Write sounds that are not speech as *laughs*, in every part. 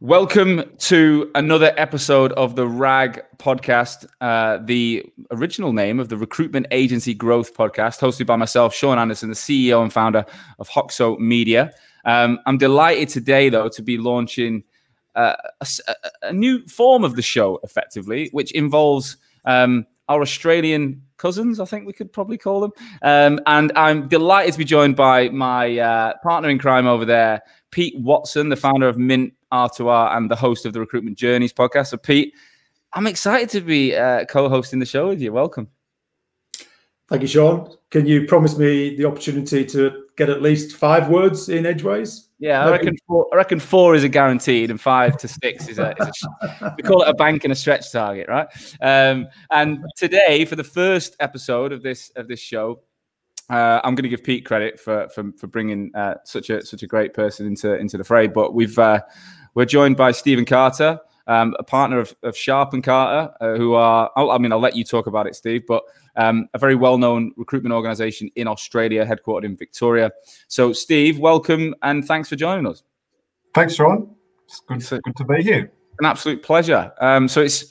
Welcome to another episode of the RAG podcast, uh, the original name of the Recruitment Agency Growth podcast, hosted by myself, Sean Anderson, the CEO and founder of Hoxo Media. Um, I'm delighted today, though, to be launching uh, a, a, new form of the show, effectively, which involves um, our Australian cousins, I think we could probably call them. Um, and I'm delighted to be joined by my uh, partner in crime over there, Pete Watson, the founder of Mint R2R and the host of the Recruitment Journeys podcast. So, Pete, I'm excited to be uh, co-hosting the show with you. Welcome. Thank you, Sean. Can you promise me the opportunity to get at least five words in Edgeways? Yeah, I reckon four, I reckon four is a guaranteed, and five to six is a, is a we call it a bank and a stretch target, right? Um, and today, for the first episode of this of this show, uh, I'm going to give Pete credit for for, for bringing uh, such a such a great person into into the fray. But we've uh, we're joined by Stephen Carter, um, a partner of, of Sharp and Carter, uh, who are I mean I'll let you talk about it, Steve, but um, a very well known recruitment organisation in Australia, headquartered in Victoria. So, Steve, welcome and thanks for joining us. Thanks, Sean. It's good, it's good to be here. An absolute pleasure. Um, so it's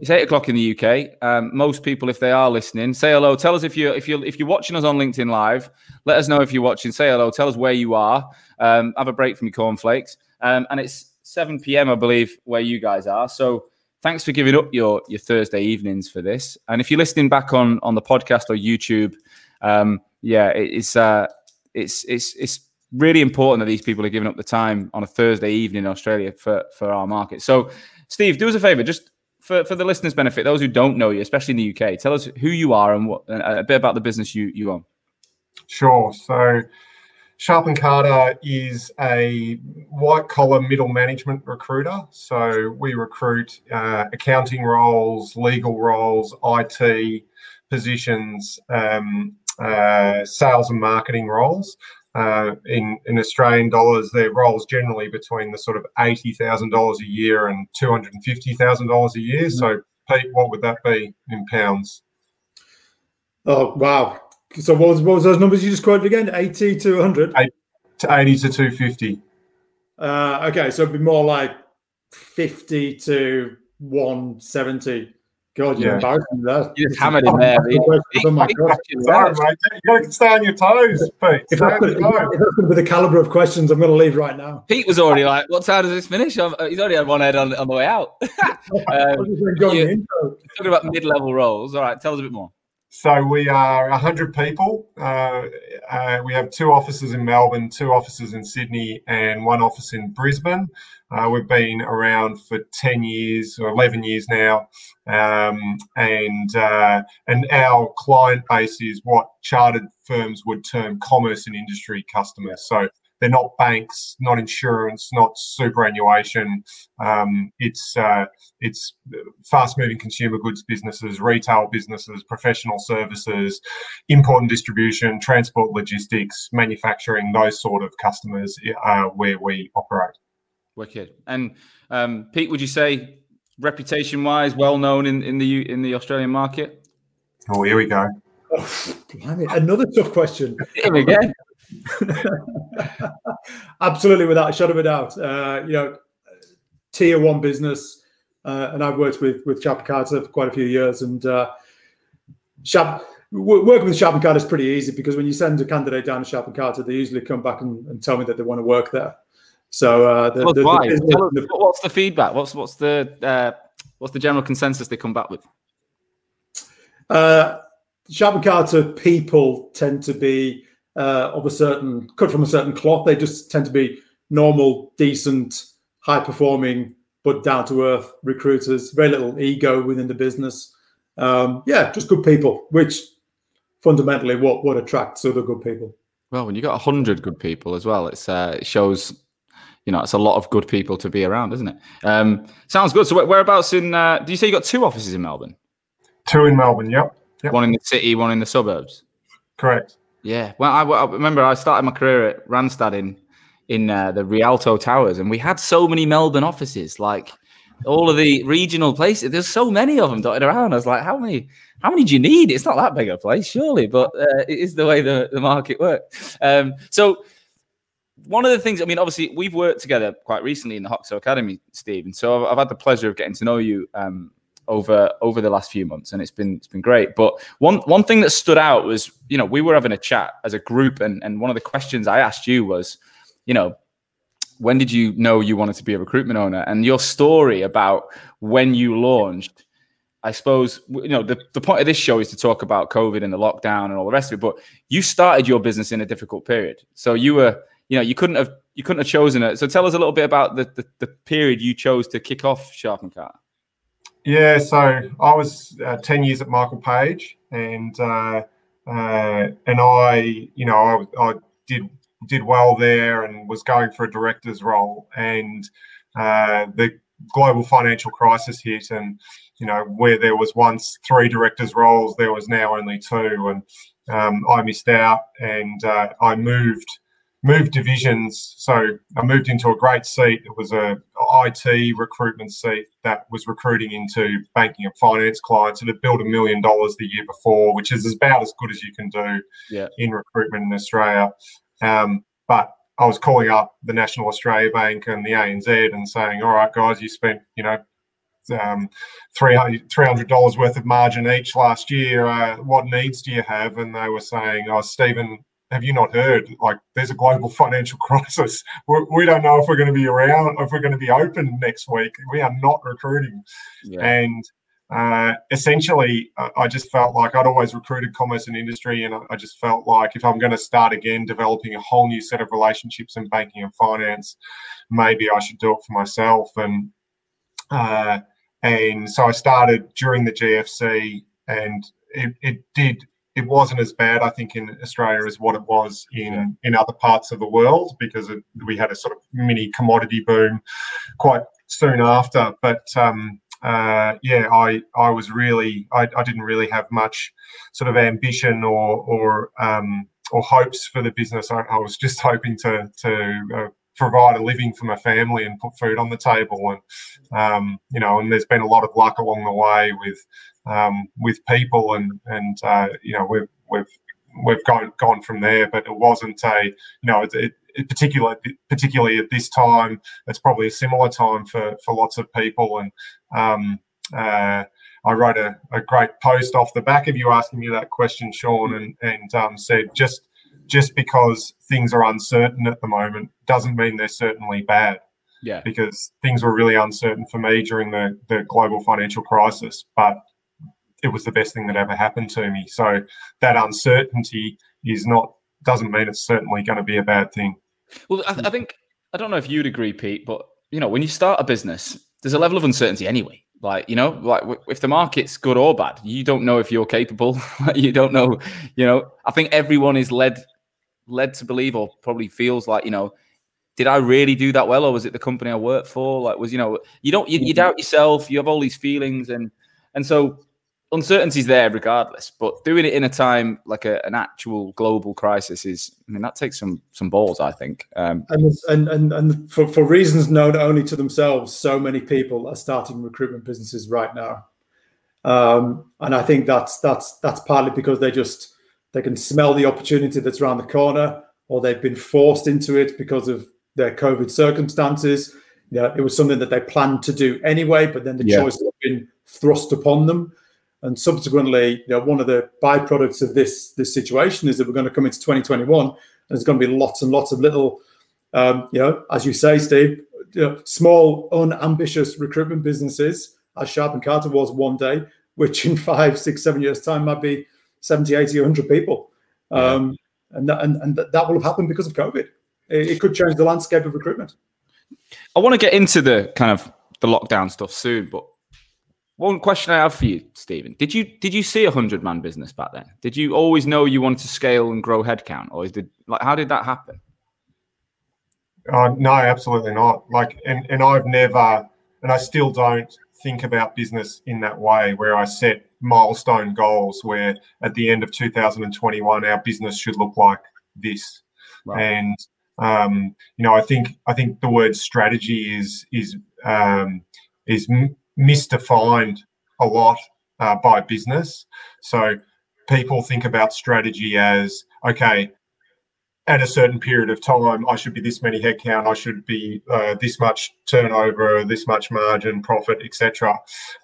it's eight o'clock in the UK. Um, most people, if they are listening, say hello. Tell us if you if you if you're watching us on LinkedIn Live. Let us know if you're watching. Say hello. Tell us where you are. Um, have a break from your cornflakes. Um, and it's 7 p.m. I believe where you guys are. So thanks for giving up your your Thursday evenings for this. And if you're listening back on on the podcast or YouTube, um, yeah, it, it's uh, it's it's it's really important that these people are giving up the time on a Thursday evening in Australia for for our market. So, Steve, do us a favor, just for, for the listeners' benefit, those who don't know you, especially in the UK, tell us who you are and what a bit about the business you you own. Sure. So, Sharp and Carter is a white collar middle management recruiter. So we recruit uh, accounting roles, legal roles, IT positions, um, uh, sales and marketing roles. Uh, in in Australian dollars, their roles generally between the sort of eighty thousand dollars a year and two hundred and fifty thousand dollars a year. Mm-hmm. So, Pete, what would that be in pounds? Oh wow! So, what was, what was those numbers you just quoted again? Eighty to hundred. To eighty to two fifty. Uh, okay, so it'd be more like fifty to one seventy. God, you're yeah. embarrassing that. You just hammered him there. oh my God. Sorry, mate. You got to stay on your toes, Pete. If that's going to be the caliber of questions, I'm going to leave right now. Pete was already like, "What time does this finish?" I'm, he's already had one head on, on the way out. *laughs* *laughs* um, you, talking about mid-level roles. All right, tell us a bit more. So we are 100 people. Uh, uh, we have two offices in Melbourne, two offices in Sydney, and one office in Brisbane. Uh, we've been around for 10 years or 11 years now, um, and uh, and our client base is what chartered firms would term commerce and industry customers. So they're not banks, not insurance, not superannuation. Um, it's uh, it's fast-moving consumer goods businesses, retail businesses, professional services, import and distribution, transport, logistics, manufacturing. Those sort of customers uh, where we operate. Wicked. And um, Pete, would you say reputation-wise, well known in, in the in the Australian market? Oh, here we go. Oh, another tough question. Here again. *laughs* Absolutely, without a shadow of a doubt. Uh, you know, tier one business, uh, and I've worked with with Sharp Carter for quite a few years. And uh, Sharp, working with Sharp Carter is pretty easy because when you send a candidate down to Sharp Carter, they usually come back and, and, tell me that they want to work there. So, uh, the, the, the the, what's the feedback? What's what's the uh, what's the general consensus they come back with? Uh, Carter people tend to be uh, of a certain cut from a certain cloth. They just tend to be normal, decent, high performing, but down to earth recruiters. Very little ego within the business. Um, yeah, just good people, which fundamentally what what attracts other good people. Well, when you got a hundred good people as well, it's uh, it shows. You know, it's a lot of good people to be around, isn't it? Um, sounds good. So, whereabouts in? Uh, do you say you got two offices in Melbourne? Two in Melbourne. Yep. yep. One in the city, one in the suburbs. Correct. Yeah, well, I, I, remember I started my career at Randstad in in uh, the Rialto Towers, and we had so many Melbourne offices, like all of the regional places. There's so many of them dotted around. I was like, how many? How many do you need? It's not that big a place, surely, but uh, it is the way the, the market works. Um, so, one of the things, I mean, obviously, we've worked together quite recently in the Hoxo Academy, Steve, and so I've, I've had the pleasure of getting to know you um, over over the last few months, and it's been it's been great. But one one thing that stood out was, you know, we were having a chat as a group, and and one of the questions I asked you was, you know, when did you know you wanted to be a recruitment owner? And your story about when you launched, I suppose, you know, the, the point of this show is to talk about COVID and the lockdown and all the rest of it. But you started your business in a difficult period. So you were, you know, you couldn't have you couldn't have chosen it. So tell us a little bit about the the, the period you chose to kick off Sharp and Carter. Yeah, so I was uh, ten years at Michael Page, and uh, uh, and I, you know, I, I did did well there and was going for a director's role. And uh, the global financial crisis hit, and you know where there was once three directors' roles, there was now only two, and um, I missed out, and uh, I moved moved divisions. So I moved into a great seat. It was a IT recruitment seat that was recruiting into banking and finance clients. It had built a million dollars the year before, which is about as good as you can do yeah. in recruitment in Australia. Um, but I was calling up the National Australia Bank and the ANZ and saying, all right, guys, you spent, you know, um, $300 worth of margin each last year. Uh, what needs do you have? And they were saying, oh, Stephen, have you not heard? Like, there's a global *laughs* financial crisis. We're, we do not know if we're going to be around, if we're going to be open next week. We are not recruiting. Yeah. And uh, essentially, I just felt like I'd always recruited commerce and industry, and I just felt like if I'm going to start again developing a whole new set of relationships in banking and finance, maybe I should do it for myself. And uh, and so I started during the GFC, and it, it did it wasn't as bad, I think, in Australia as what it was in in other parts of the world because it, we had a sort of mini commodity boom quite soon after. But um, uh, yeah, I I was really I, I didn't really have much sort of ambition or or um, or hopes for the business. I, I was just *laughs* hoping to to uh, provide a living for my family and put food on the table, and um, you know, and there's been a lot of luck along the way with um, with people, and and uh, you know, we've we've we've gone gone from there. But it wasn't a you know it, it particularly particularly at this time, it's probably a similar time for for lots of people. And um, uh, I wrote a, a, great post off the back of you asking me that question, Sean, and and um, said just just because things are uncertain at the moment doesn't mean they're certainly bad. Yeah. Because things were really uncertain for me during the, the global financial crisis, but it was the best thing that ever happened to me. So that uncertainty is not doesn't mean it's certainly going to be a bad thing. Well, I, th- I, think I don't know if you'd agree, Pete, but you know, when you start a business, there's a level of uncertainty anyway. Like you know, like if the market's good or bad, you don't know if you're capable. *laughs* you don't know. You know, I think everyone is led led to believe, or probably feels like you know, did I really do that well, or was it the company I worked for? Like, was you know, you don't you, you mm-hmm. doubt yourself. You have all these feelings, and and so uncertainty's there regardless. But doing it in a time like a, an actual global crisis is, I mean, that takes some some balls, I think. Um, and, and and and for, for reasons known only to themselves, so many people are starting recruitment businesses right now, um, and I think that's that's that's partly because they just they can smell the opportunity that's around the corner, or they've been forced into it because of their COVID circumstances. Yeah, it was something that they planned to do anyway, but then the yeah. choice has been thrust upon them. And subsequently, you know, one of the byproducts of this this situation is that we're going to come into 2021, and there's going to be lots and lots of little, um, you know, as you say, Steve, you know, small, unambitious recruitment businesses, as Sharp and Carter was one day, which in *laughs* five, six, seven years' time might be 70, 80, 100 people. Um, yeah. and, that, and, and that will have happened because of COVID. It, it could change the landscape of recruitment. I want to get into the kind of the lockdown stuff soon, but one question I have for you, Stephen: Did you did you see a hundred man business back then? Did you always know you wanted to scale and grow headcount, or is it like how did that happen? Uh, no, absolutely not. Like, and and I've never, and I still don't think about business in that way, where I set milestone goals, where at the end of 2021 our business should look like this, right. and um, you know, I think I think the word strategy is is um, is misdefined a lot uh, by business. So people think about strategy as okay, at a certain period of time, I should be this many headcount, I should be uh, this much turnover, this much margin, profit, etc.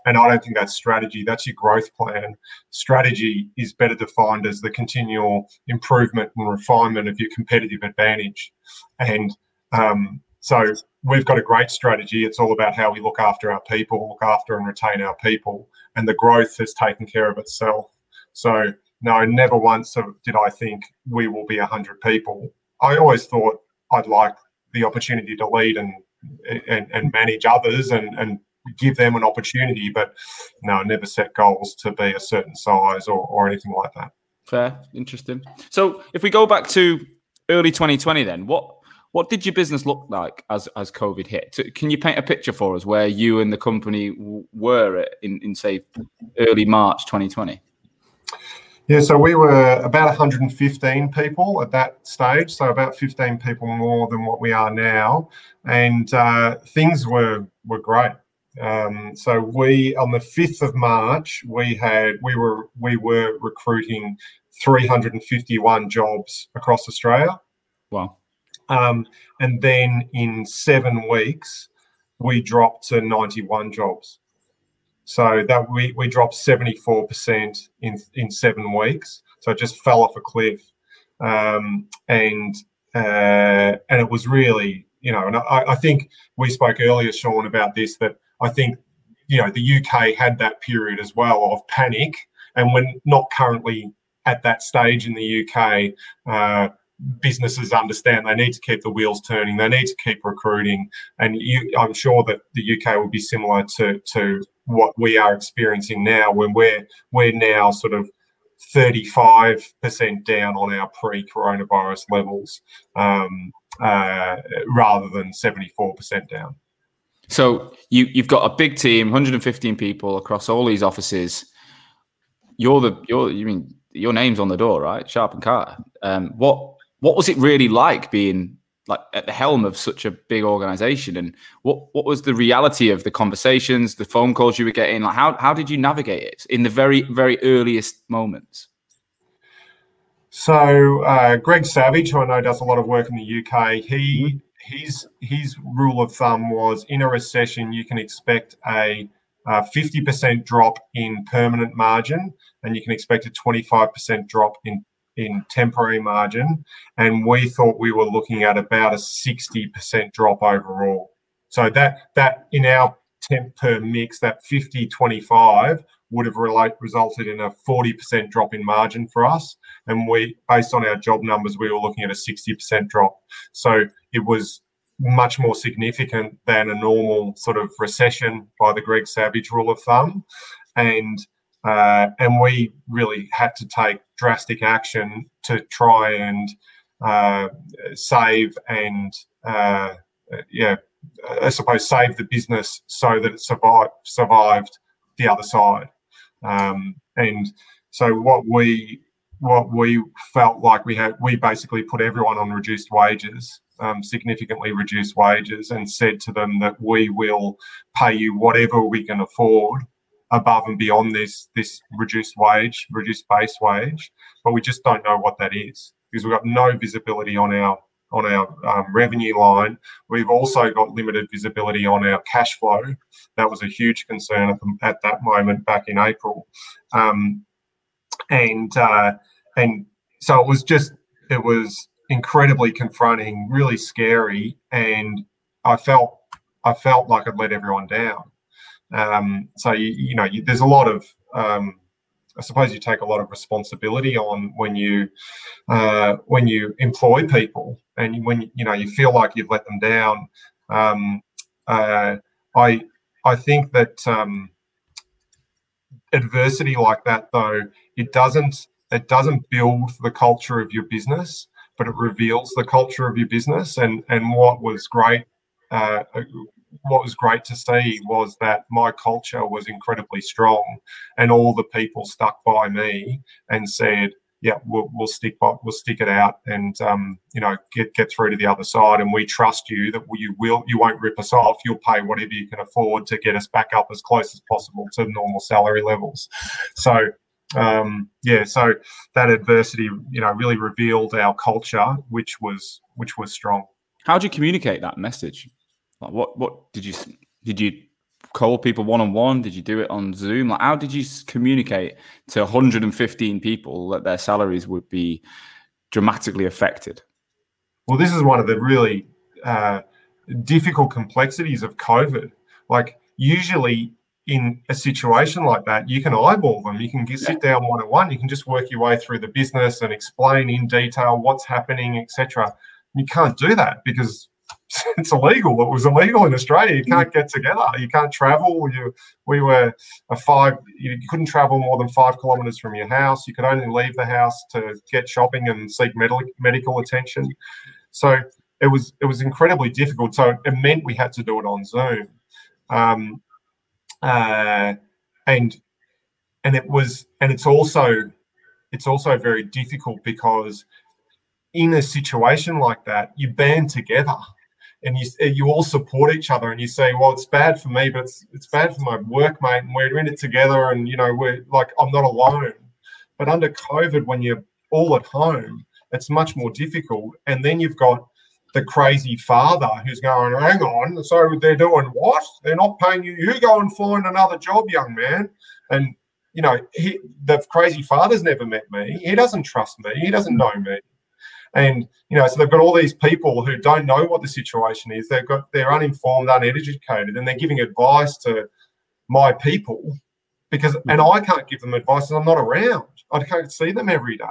And I don't think that's strategy. That's your growth plan. Strategy is better defined as the continual improvement and refinement of your competitive advantage. And um, so we've got a great strategy. It's all about how we look after our people, look after and retain our people, and the growth has taken care of itself. So no, never once did I think we will be 100 people. I always thought I'd like the opportunity to lead and and, and manage others and, and give them an opportunity, but no, never set goals to be a certain size or, or anything like that. Fair, interesting. So if we go back to early 2020, then what what did your business look like as as COVID hit? Can you paint a picture for us where you and the company were in in say early March 2020? Yeah, so we were about 115 people at that stage, so about 15 people more than what we are now, and uh, things were were great. Um, so we on the 5th of March we had we were we were recruiting 351 jobs across Australia. Wow. Um, and then in seven weeks we dropped to 91 jobs. So that we, we dropped 74% in, in seven weeks. So it just fell off a cliff. Um, and, uh, and it was really, you know, and I, I think we spoke earlier, Sean, about this, that I think, you know, the UK had that period as well of panic. And when not currently at that stage in the UK, uh, businesses understand they need to keep the wheels turning, they need to keep recruiting, and you, I'm sure that the UK will be similar to to what we are experiencing now when we're we're now sort of 35% down on our pre-coronavirus levels um, uh, rather than 74% down. So you you've got a big team, 115 people across all these offices. You're the you're you mean your name's on the door, right? Sharp and Carter. Um, what what was it really like being like at the helm of such a big organization? And what what was the reality of the conversations the phone calls you were getting? Like how how did you navigate it in the very very earliest moments? So uh, greg savage who i know does a lot of work in the uk he his his rule of thumb was in a recession you can expect a uh, 50% drop in permanent margin and you can expect a 25% drop in in temporary margin, and we thought we were looking at about a 60% drop overall. So that that in our temp per mix, that 50-25 would have relate, resulted in a 40% drop in margin for us. And we, based on our job numbers, we were looking at a 60% drop. So it was much more significant than a normal sort of recession by the Greg Savage rule of thumb. And uh, and we really had to take drastic action to try and uh, save and uh, yeah, I suppose save the business so that it survived survived the other side. Um, and so what we what we felt like we had we basically put everyone on reduced wages um, significantly reduced wages and said to them that we will pay you whatever we can afford above and beyond this this reduced wage, reduced base wage, but we just don't know what that is because we've got no visibility on our on our um, revenue line. We've also got limited visibility on our cash flow. That was a huge concern at, the, at that moment back in April, um, and uh, and so it was just it was incredibly confronting, really scary, and I felt I felt like I'd let everyone down. Um, so you, you know, you, there's a lot of um, I suppose you take a lot of responsibility on when you uh, when you employ people and when you know you feel like you've let them down. Um, uh, I I think that um, adversity like that though it doesn't it doesn't build the culture of your business, but it reveals the culture of your business. And and what was great uh, what was great to see was that my culture was incredibly strong, and all the people stuck by me and said, "Yeah, we'll, we'll stick by, we'll stick it out, and um, you know, get get through to the other side. And we trust you that you will, you won't rip us off. You'll pay whatever you can afford to get us back up as close as possible to normal salary levels." So um, yeah, so that adversity, you know, really revealed our culture, which was which was strong. How do you communicate that message? Like what what did you did you call people one on one? Did you do it on Zoom? Like how did you communicate to 115 people that their salaries would be dramatically affected? Well, this is one of the really uh, difficult complexities of COVID. Like usually in a situation like that, you can eyeball them. You can get, sit down one on one. You can just work your way through the business and explain in detail what's happening, etc. You can't do that because *laughs* it's illegal. It was illegal in Australia. You can't get together. You can't travel. You, we were a five. You couldn't travel more than five kilometres from your house. You could only leave the house to get shopping and seek medical medical attention. So it was it was incredibly difficult. So it meant we had to do it on Zoom. Um, uh, and and it was and it's also it's also very difficult because in a situation like that you band together and you you all support each other and you say well it's bad for me but it's, it's bad for my workmate and we're in it together and you know we're like i'm not alone but under covid when you're all at home it's much more difficult and then you've got the crazy father who's going, hang on, so they're doing what? They're not paying you. You go and find another job, young man. And, you know, he, the crazy father's never met me. He doesn't trust me. He doesn't know me. And, you know, so they've got all these people who don't know what the situation is. They've got, they're uninformed, uneducated, and they're giving advice to my people because, and I can't give them advice and I'm not around. I can't see them every day.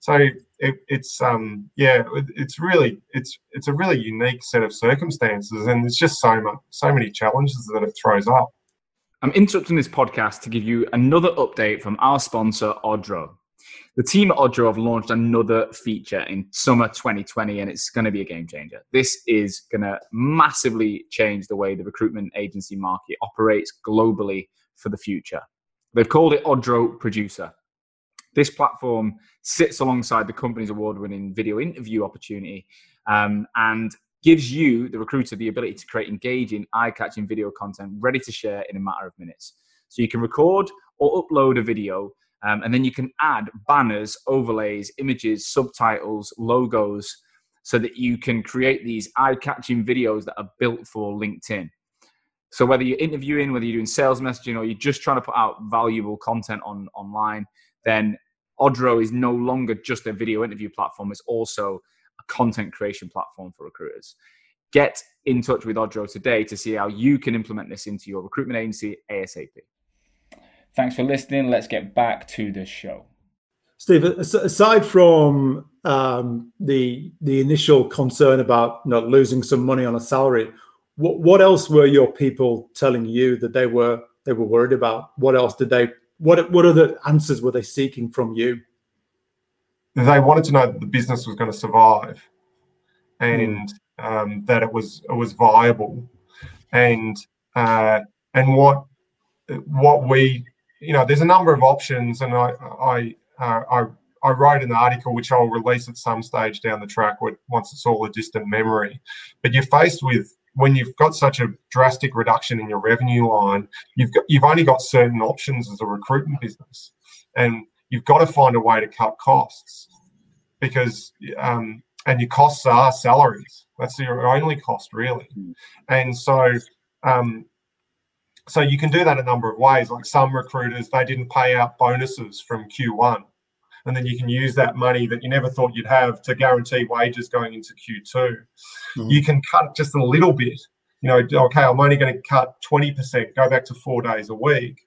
So it, it's um yeah, it's really it's it's a really unique set of circumstances, and it's just so much so many challenges that it throws up. I'm interrupting this podcast to give you another update from our sponsor, Odro. The team at Odro have launched another feature in summer 2020, and it's going to be a game changer. This is going to massively change the way the recruitment agency market operates globally for the future. They've called it Odro Producer. This platform sits alongside the company's award winning video interview opportunity um, and gives you, the recruiter, the ability to create engaging, eye catching video content ready to share in a matter of minutes. So you can record or upload a video. Um, and then you can add banners, overlays, images, subtitles, logos, so that you can create these eye catching videos that are built for LinkedIn. So whether you're interviewing, whether you're doing sales messaging, or you're just trying to put out valuable content on online, then Odro is no longer just a video interview platform, it's also a content creation platform for recruiters. Get in touch with Odro today to see how you can implement this into your recruitment agency ASAP. Thanks for listening. Let's get back to the show. Steve, aside from um, the the initial concern about you know, losing some money on a salary, what what else were your people telling you that they were they were worried about? What else did they what what are the answers were they seeking from you? They wanted to know that the business was going to survive, and mm. um, that it was it was viable, and uh, and what what we you know there's a number of options, and I I uh, I. I wrote an article which I'll release at some stage down the track once it's all a distant memory. But you're faced with when you've got such a drastic reduction in your revenue line, you've got you've only got certain options as a recruitment business, and you've got to find a way to cut costs because um, and your costs are salaries. That's your only cost really, hmm. and so. Um, so you can do that a number of ways. Like some recruiters, they didn't pay out bonuses from Q1 and then you can use that money that you never thought you'd have to guarantee wages going into Q2. Mm-hmm. You can cut just a little bit. You know, okay, I'm only going to cut 20%, go back to four days a week.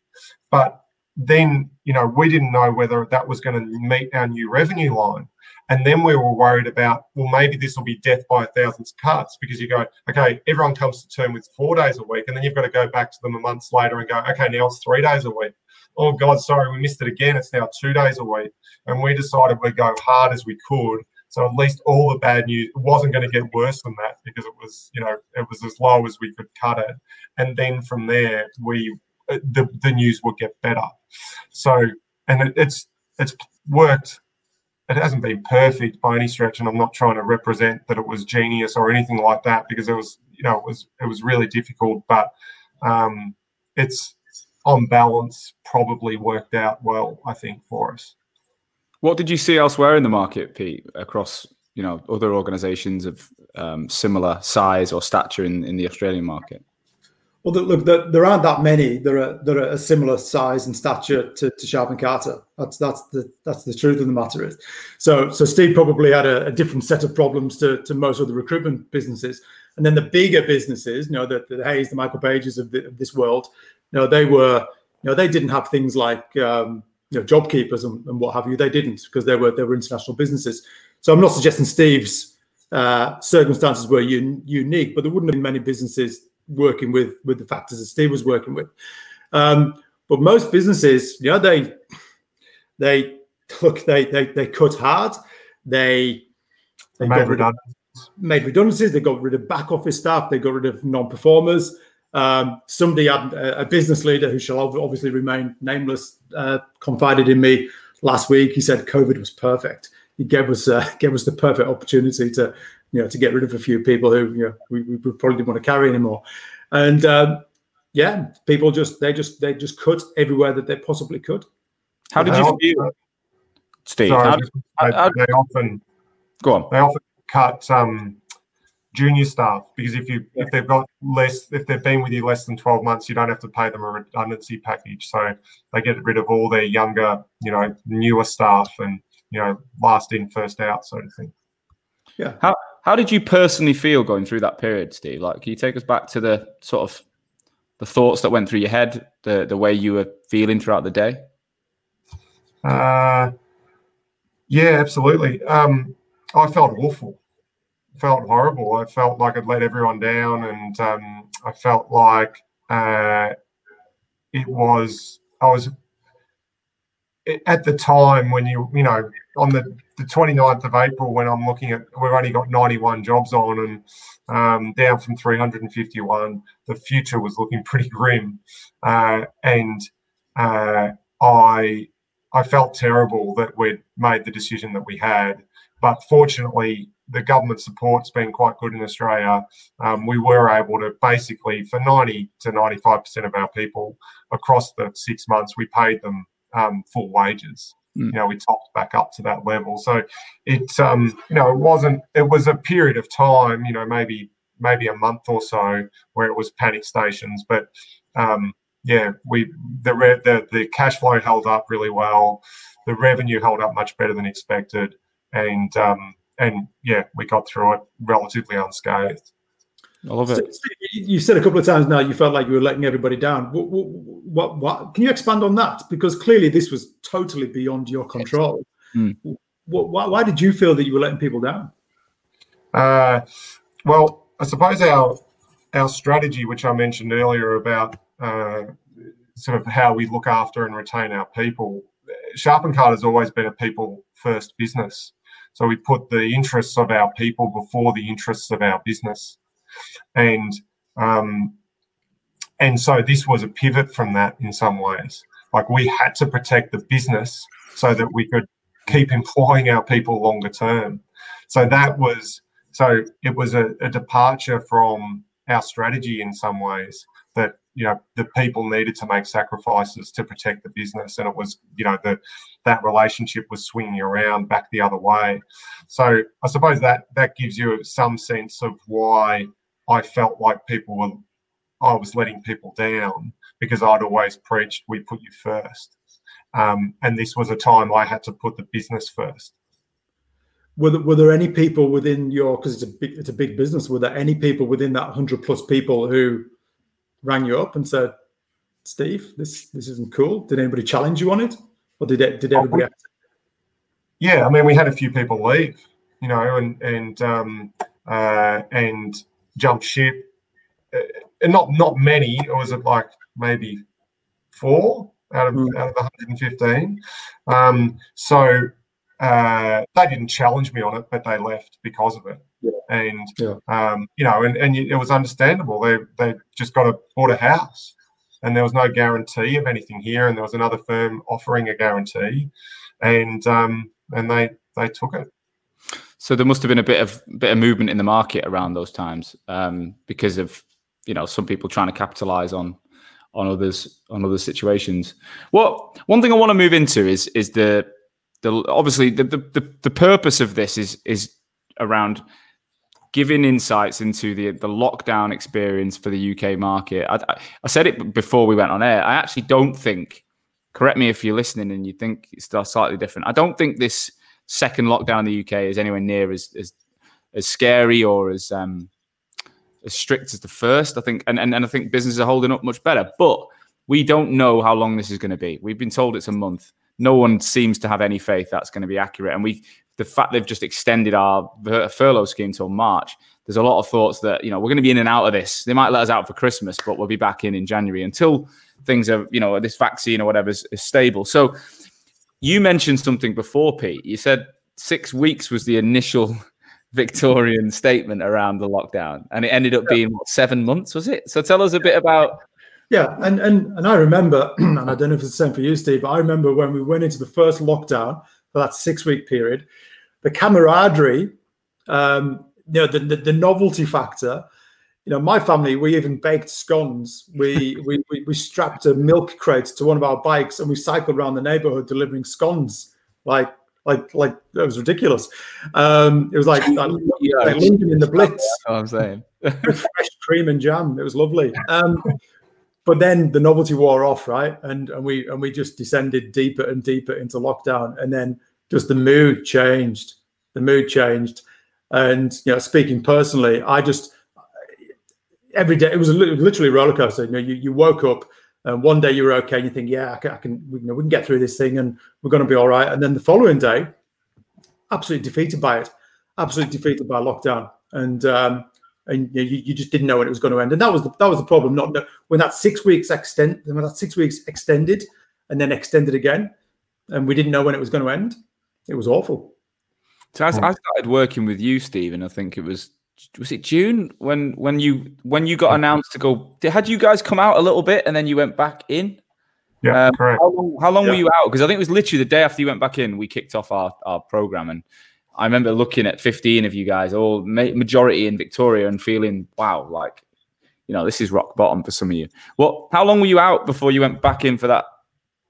But then, you know, we didn't know whether that was going to meet our new revenue line. And then we were worried about, well, maybe this will be death by a thousand cuts because you go, okay, everyone comes to term with four days a week. And then you've got to go back to them a month later and go, okay, now it's three days a week oh God, sorry, we missed it again. It's now two days a week. And we decided we'd go hard as we could. So at least all the bad news wasn't going to get worse than that because it was, you know, it was as low as we could cut it. And then from there, we uh, the, the news would get better. So and it, it's it's worked. It hasn't been perfect by any stretch, and I'm not trying to represent that it was genius or anything like that because it was, you know, it was it was really difficult. But um, it's on balance, probably worked out well, I think, for us. What did you see elsewhere in the market, Pete, across you know other organisations of um, similar size or stature in, in the Australian market? Well, look, there aren't that many. There are there are a similar size and stature to, to Sharp and Carter. That's that's the that's the truth of the matter is. So so Steve probably had a, a different set of problems to, to most of the recruitment businesses, and then the bigger businesses, you know, the, the Hays, the Michael Pages of, the, of this world, you know, they were, you know, they didn't have things like um, you know job keepers and, and what have you. They didn't because they were they were international businesses. So I'm not suggesting Steve's uh, circumstances were un- unique, but there wouldn't have been many businesses working with with the factors that Steve was working with. Um, but most businesses, you know, they they look they they they cut hard. They they made redundancies. Made redundancies. They got rid of back office staff. They got rid of non-performers. Um, somebody had a, a, business leader who shall obviously remain nameless uh, confided in me last week. He said COVID was perfect. He gave us uh, *laughs* gave us the perfect opportunity to you know, to get rid of a few people who you know we, we probably didn't want to carry anymore. And um, yeah, people just they just they just cut everywhere that they possibly could. How did you feel, Steve? Sorry, how, they, how, they, often go on. They often cut um, junior staff because if you yeah. if they've got less if they've been with you less than 12 months you don't have to pay them a redundancy package so they get rid of all their younger you know newer staff and you know last in first out sort of thing yeah how how did you personally feel going through that period, Steve? Like, can you take us back to the sort of the thoughts that went through your head, the the way you were feeling throughout the day? Uh, yeah, absolutely. Um, I felt awful. felt horrible. I felt like I'd let everyone down, and um, I felt like uh, it was. I was at the time when you you know on the, the 29th of April when I'm looking at we've only got 91 jobs on and um, down from 351 the future was looking pretty grim uh, and uh, I I felt terrible that we'd made the decision that we had but fortunately the government support's been quite good in Australia. Um, we were able to basically, for 90 to 95% of our people across the six months, we paid them um, full wages. Mm. You know, we topped back up to that level. So it, um, you know, it wasn't. It was a period of time. You know, maybe maybe a month or so where it was panic stations, but um, yeah, we the, re- the the cash flow held up really well. The revenue held up much better than expected, and um, and yeah, we got through it relatively unscathed. I love it. You said a couple of times now you felt like you were letting everybody down. What, what, what, can you expand on that? Because clearly this was totally beyond your control. Mm. What, why, why, did you feel that you were letting people down? Uh, well, I suppose our our strategy, which I mentioned earlier about uh, sort of how we look after and retain our people, Sharp and Carter has always been a people first business. So we put the interests of our people before the interests of our business and um, and so this was a pivot from that in some ways. Like we had to protect the business so that we could keep employing our people longer term. So that was so it was a, a departure from our strategy in some ways that you know the people needed to make sacrifices to protect the business and it was you know the that relationship was swinging around back the other way so i suppose that that gives you some sense of why I felt like people were, I was letting people down because I'd always preached, we put you first. Um, and this was a time I had to put the business first. Were there, were there any people within your, because it's a big, it's a big business, were there any people within that 100 plus people who rang you up and said, Steve, this, this isn't cool? Did anybody challenge you on it? Or did, it, did everybody? Yeah, I mean, we had a few people leave, you know, and, and, um, uh, and, jump ship. Uh, and not not many. Or was it like maybe four out of mm. out of 115. Um, so uh, they didn't challenge me on it, but they left because of it. Yeah. And yeah. Um, you know, and, and it was understandable. They they just got a bought a house, and there was no guarantee of anything here, and there was another firm offering a guarantee, and um, and they they took it. So there must have been a bit of bit of movement in the market around those times um, because of you know some people trying to capitalize on on others on other situations. What one thing I want to move into is is the the obviously the the, the purpose of this is is around giving insights into the the lockdown experience for the UK market. I, I said it before we went on air. I actually don't think. Correct me if you're listening and you think it's slightly different. I don't think this second lockdown in the UK is anywhere near as as, as scary or as um, as strict as the first. I think, and, and and I think businesses are holding up much better. But we don't know how long this is going to be. We've been told it's a month. No one seems to have any faith that's going to be accurate. And we, the fact they've just extended our furlough scheme till March, there's a lot of thoughts that you know we're going to be in and out of this. They might let us out for Christmas, but we'll be back in in January until things are you know this vaccine or whatever is, is stable. So you mentioned something before, Pete. You said six weeks was the initial *laughs* Victorian statement around the lockdown, and it ended up being what, seven months, was it? So tell us a bit about. Yeah, and and and I remember, *clears throat* and I don't know if it's the same for you, Steve, but I remember when we went into the first lockdown for that six week period, the camaraderie, um, you know, the, the, the novelty factor. You know, my family, we even baked scones. We, *laughs* we we we strapped a milk crate to one of our bikes and we cycled around the neighborhood delivering scones. Like like like that was ridiculous. Um, it was like, like, like London in the Blitz. I'm saying *laughs* with fresh cream and jam. It was lovely. Um, but then the novelty wore off, right? And and we and we just descended deeper and deeper into lockdown, and then just the mood changed. The mood changed, and you know, speaking personally, I just every day it was literally a roller coaster. You know, you, you woke up and one day you were okay, and you think, yeah, I can, I can we, you know, we can get through this thing, and we're going to be all right. And then the following day, absolutely defeated by it, absolutely defeated by lockdown, and um, and you, you just didn't know when it was going to end. And that was the, that was the problem. Not when that six weeks extend, when that six weeks extended, and then extended again, and we didn't know when it was going to end. It was awful. So I, I started working with you, Stephen. I think it was was it June when when you when you got announced to go? Had you guys come out a little bit and then you went back in? Yeah, um, correct. How long, how long yeah. were you out? Because I think it was literally the day after you went back in, we kicked off our our program, and I remember looking at fifteen of you guys, all majority in Victoria, and feeling wow, like you know this is rock bottom for some of you. What? How long were you out before you went back in for that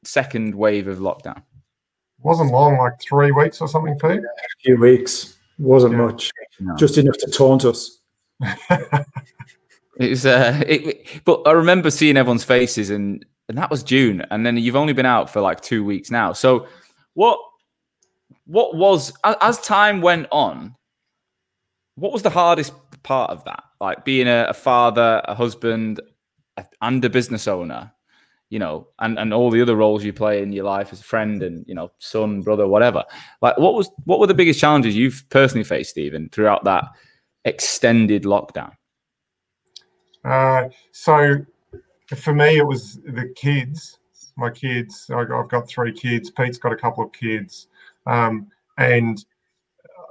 second wave of lockdown? It wasn't long, like three weeks or something, Pete. A few weeks wasn't yeah. much, no. just enough to taunt us. *laughs* it was, uh, it, but I remember seeing everyone's faces, and and that was June, and then you've only been out for like two weeks now. So, what, what was as time went on? What was the hardest part of that? Like being a, a father, a husband, and a business owner you know, and, and all the other roles you play in your life as a friend and, you know, son, brother, whatever. Like what was what were the biggest challenges you've personally faced, Stephen, throughout that extended lockdown? Uh, so for me, it was the kids, my kids. I've got three kids. Pete's got a couple of kids. Um, and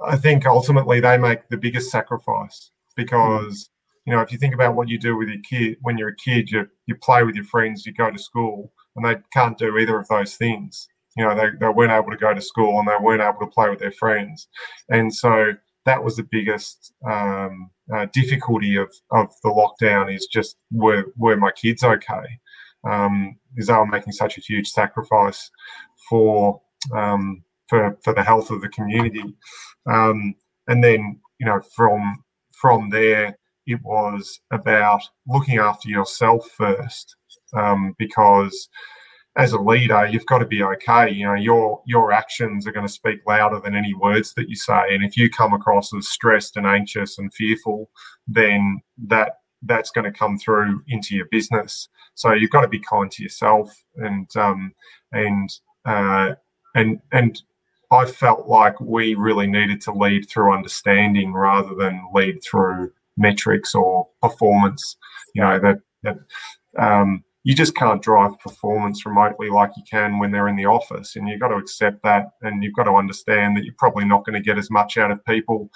I think ultimately they make the biggest sacrifice because you know, if you think about what you do with your kid when you're a kid, you you play with your friends, you go to school, and they can't do either of those things. You know, they, they weren't able to go to school and they weren't able to play with their friends, and so that was the biggest um, uh, difficulty of of the lockdown. Is just were were my kids okay? Um, is they were making such a huge sacrifice for um, for for the health of the community, um, and then you know from from there it was about looking after yourself first um, because as a leader you've got to be okay you know your your actions are going to speak louder than any words that you say and if you come across as stressed and anxious and fearful then that that's going to come through into your business. So you've got to be kind to yourself and um, and uh, and and I felt like we really needed to lead through understanding rather than lead through metrics or performance. You know that that um, you just can't drive performance remotely like you can when they're in the office, and you've got to accept that, and you've got to understand that you're probably not going to get as much out of people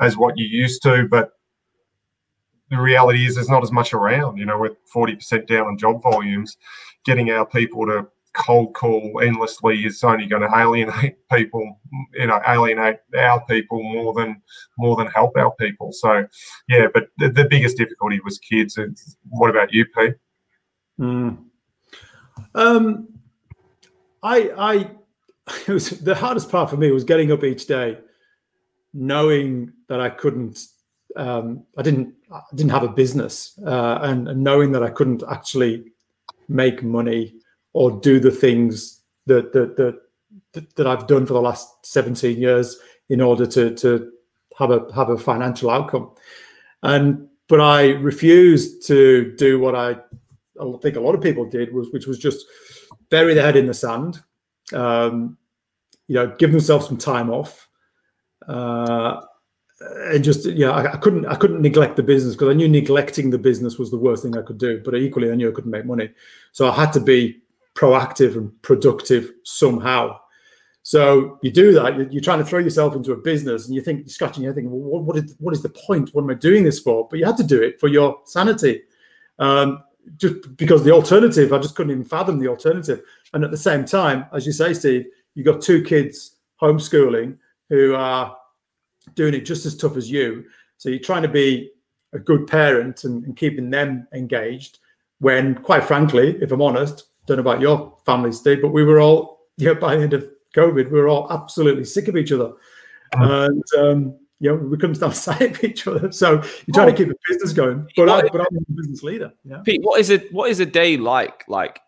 as what you used to, but the reality is there's not as much around. You know, with 40% down on job volumes, getting our people to cold call endlessly is only going to alienate people, you know, alienate our people more than more than help our people. So, yeah, but the, the biggest difficulty was kids. What about you, Pete? Mm. Um, I, I, *laughs* it was the hardest part for me was getting up each day, knowing that I couldn't, um, I didn't, I didn't have a business, uh, and, and knowing that I couldn't actually make money or do the things that that that that I've done for the last 17 years in order to to have a have a financial outcome. And but I refused to do what I, I think a lot of people did was which was just bury their head in the sand, um, you know, give themselves some time off. Uh, and just yeah, I, I, couldn't I couldn't neglect the business because I knew neglecting the business was the worst thing I could do. But equally, I knew I couldn't make money, so I had to be proactive and productive somehow. So you do that. You're trying to throw yourself into a business, and you think you're scratching your head, thinking, well, what is what is the point? What am I doing this for? But you had to do it for your sanity, um, just because the alternative, I just couldn't even fathom the alternative. And at the same time, as you say, Steve, you've got two kids homeschooling who are doing it just as tough as you. So you're trying to be a good parent and, and keeping them engaged. When, quite frankly, if I'm honest, don't know about your family, Steve, but we were all, *laughs* you know, by the end of COVID, we were all absolutely sick of each other. And, um, you know, we couldn't *laughs* sight of each other. So you're trying oh, to keep a business going. But, I, but I'm a business leader. Yeah. Pete, what is it? What is a day like? Like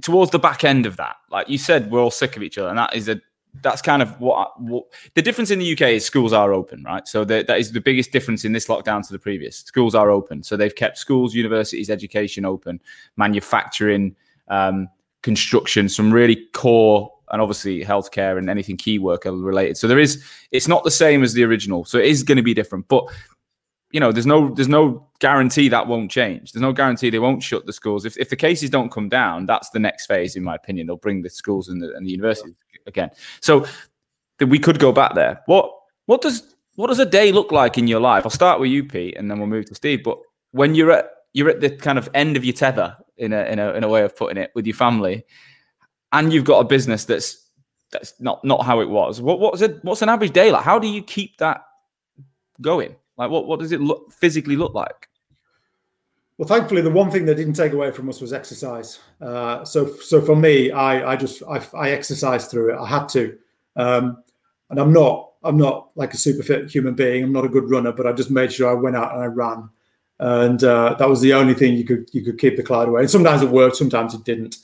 towards the back end of that, like you said, we're all sick of each other, and that is a that's kind of what, what, the difference in the UK is schools are open, right? So the, that is the biggest difference in this lockdown to the previous. Schools are open, so they've kept schools, universities, education open, manufacturing, um, construction, some really core, and obviously healthcare and anything key worker related. So there is, it's not the same as the original, so it is going to be different, but you know, there's no there's no guarantee that won't change. There's no guarantee they won't shut the schools. If, if the cases don't come down, that's the next phase, in my opinion. They'll bring the schools and the, and the universities again. So that we could go back there. What what does what does a day look like in your life? I'll start with you, Pete, and then we'll move to Steve. But when you're at you're at the kind of end of your tether, in a in a in a way of putting it, with your family, and you've got a business that's that's not not how it was. What what's it what's an average day like? How do you keep that going? Like, what, what does it look, physically look like? Well, thankfully, the one thing they didn't take away from us was exercise. Uh, so, so for me, I, I just I, I exercised through it. I had to, um, and I'm not I'm not like a super fit human being. I'm not a good runner, but I just made sure I went out and I ran, and uh, that was the only thing you could you could keep the cloud away. And sometimes it worked, sometimes it didn't.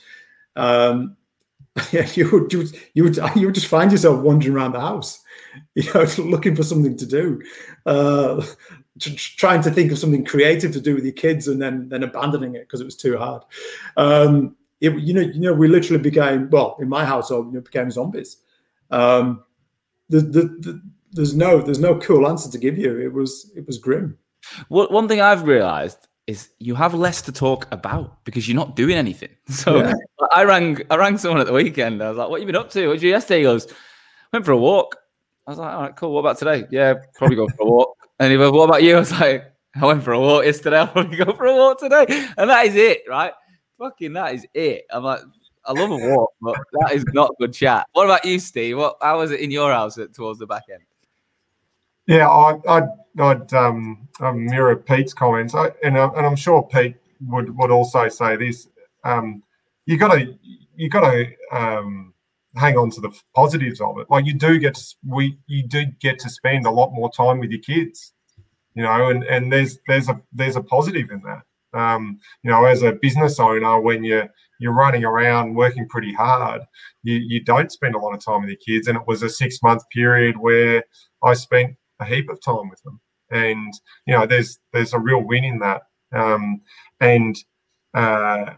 Um, *laughs* yeah, you would, you would you would *laughs* you would just find yourself wandering around the house *laughs* you know, looking for something to do, uh, trying to think of something creative to do with your kids, and then then abandoning it because it was too hard. Um, it, you know, you know, we literally became well in my household, you know, became zombies. Um, the, the, the, there's no there's no cool answer to give you. It was it was grim. Well, one thing I've realised is you have less to talk about because you're not doing anything. *laughs* So yeah. I rang I rang someone at the weekend. I was like, "What have you been up to? What did you yesterday?" He goes, "Went for a walk." I was like, all right, cool. What about today? Yeah, probably go for a walk. And he goes, what about you? I was like, I went for a walk yesterday. *laughs* I'll probably go for a walk today. And that is it, right? Fucking that is it. I'm like, I love a walk, but that is not good chat. What about you, Steve? What how was it in your house towards the back end? Yeah, I, I'd, I'd um, mirror Pete's comments, I, and, uh, and I'm sure Pete would would also say this. Um, you got to you got to um, hang on to the positives of it. Like you do get to we you do get to spend a lot more time with your kids, you know, and and there's there's a there's a positive in that. Um, you know, as a business owner, when you're you're running around working pretty hard, you you don't spend a lot of time with your kids. And it was a six month period where I spent a heap of time with them, and you know, there's there's a real win in that. Um, and uh,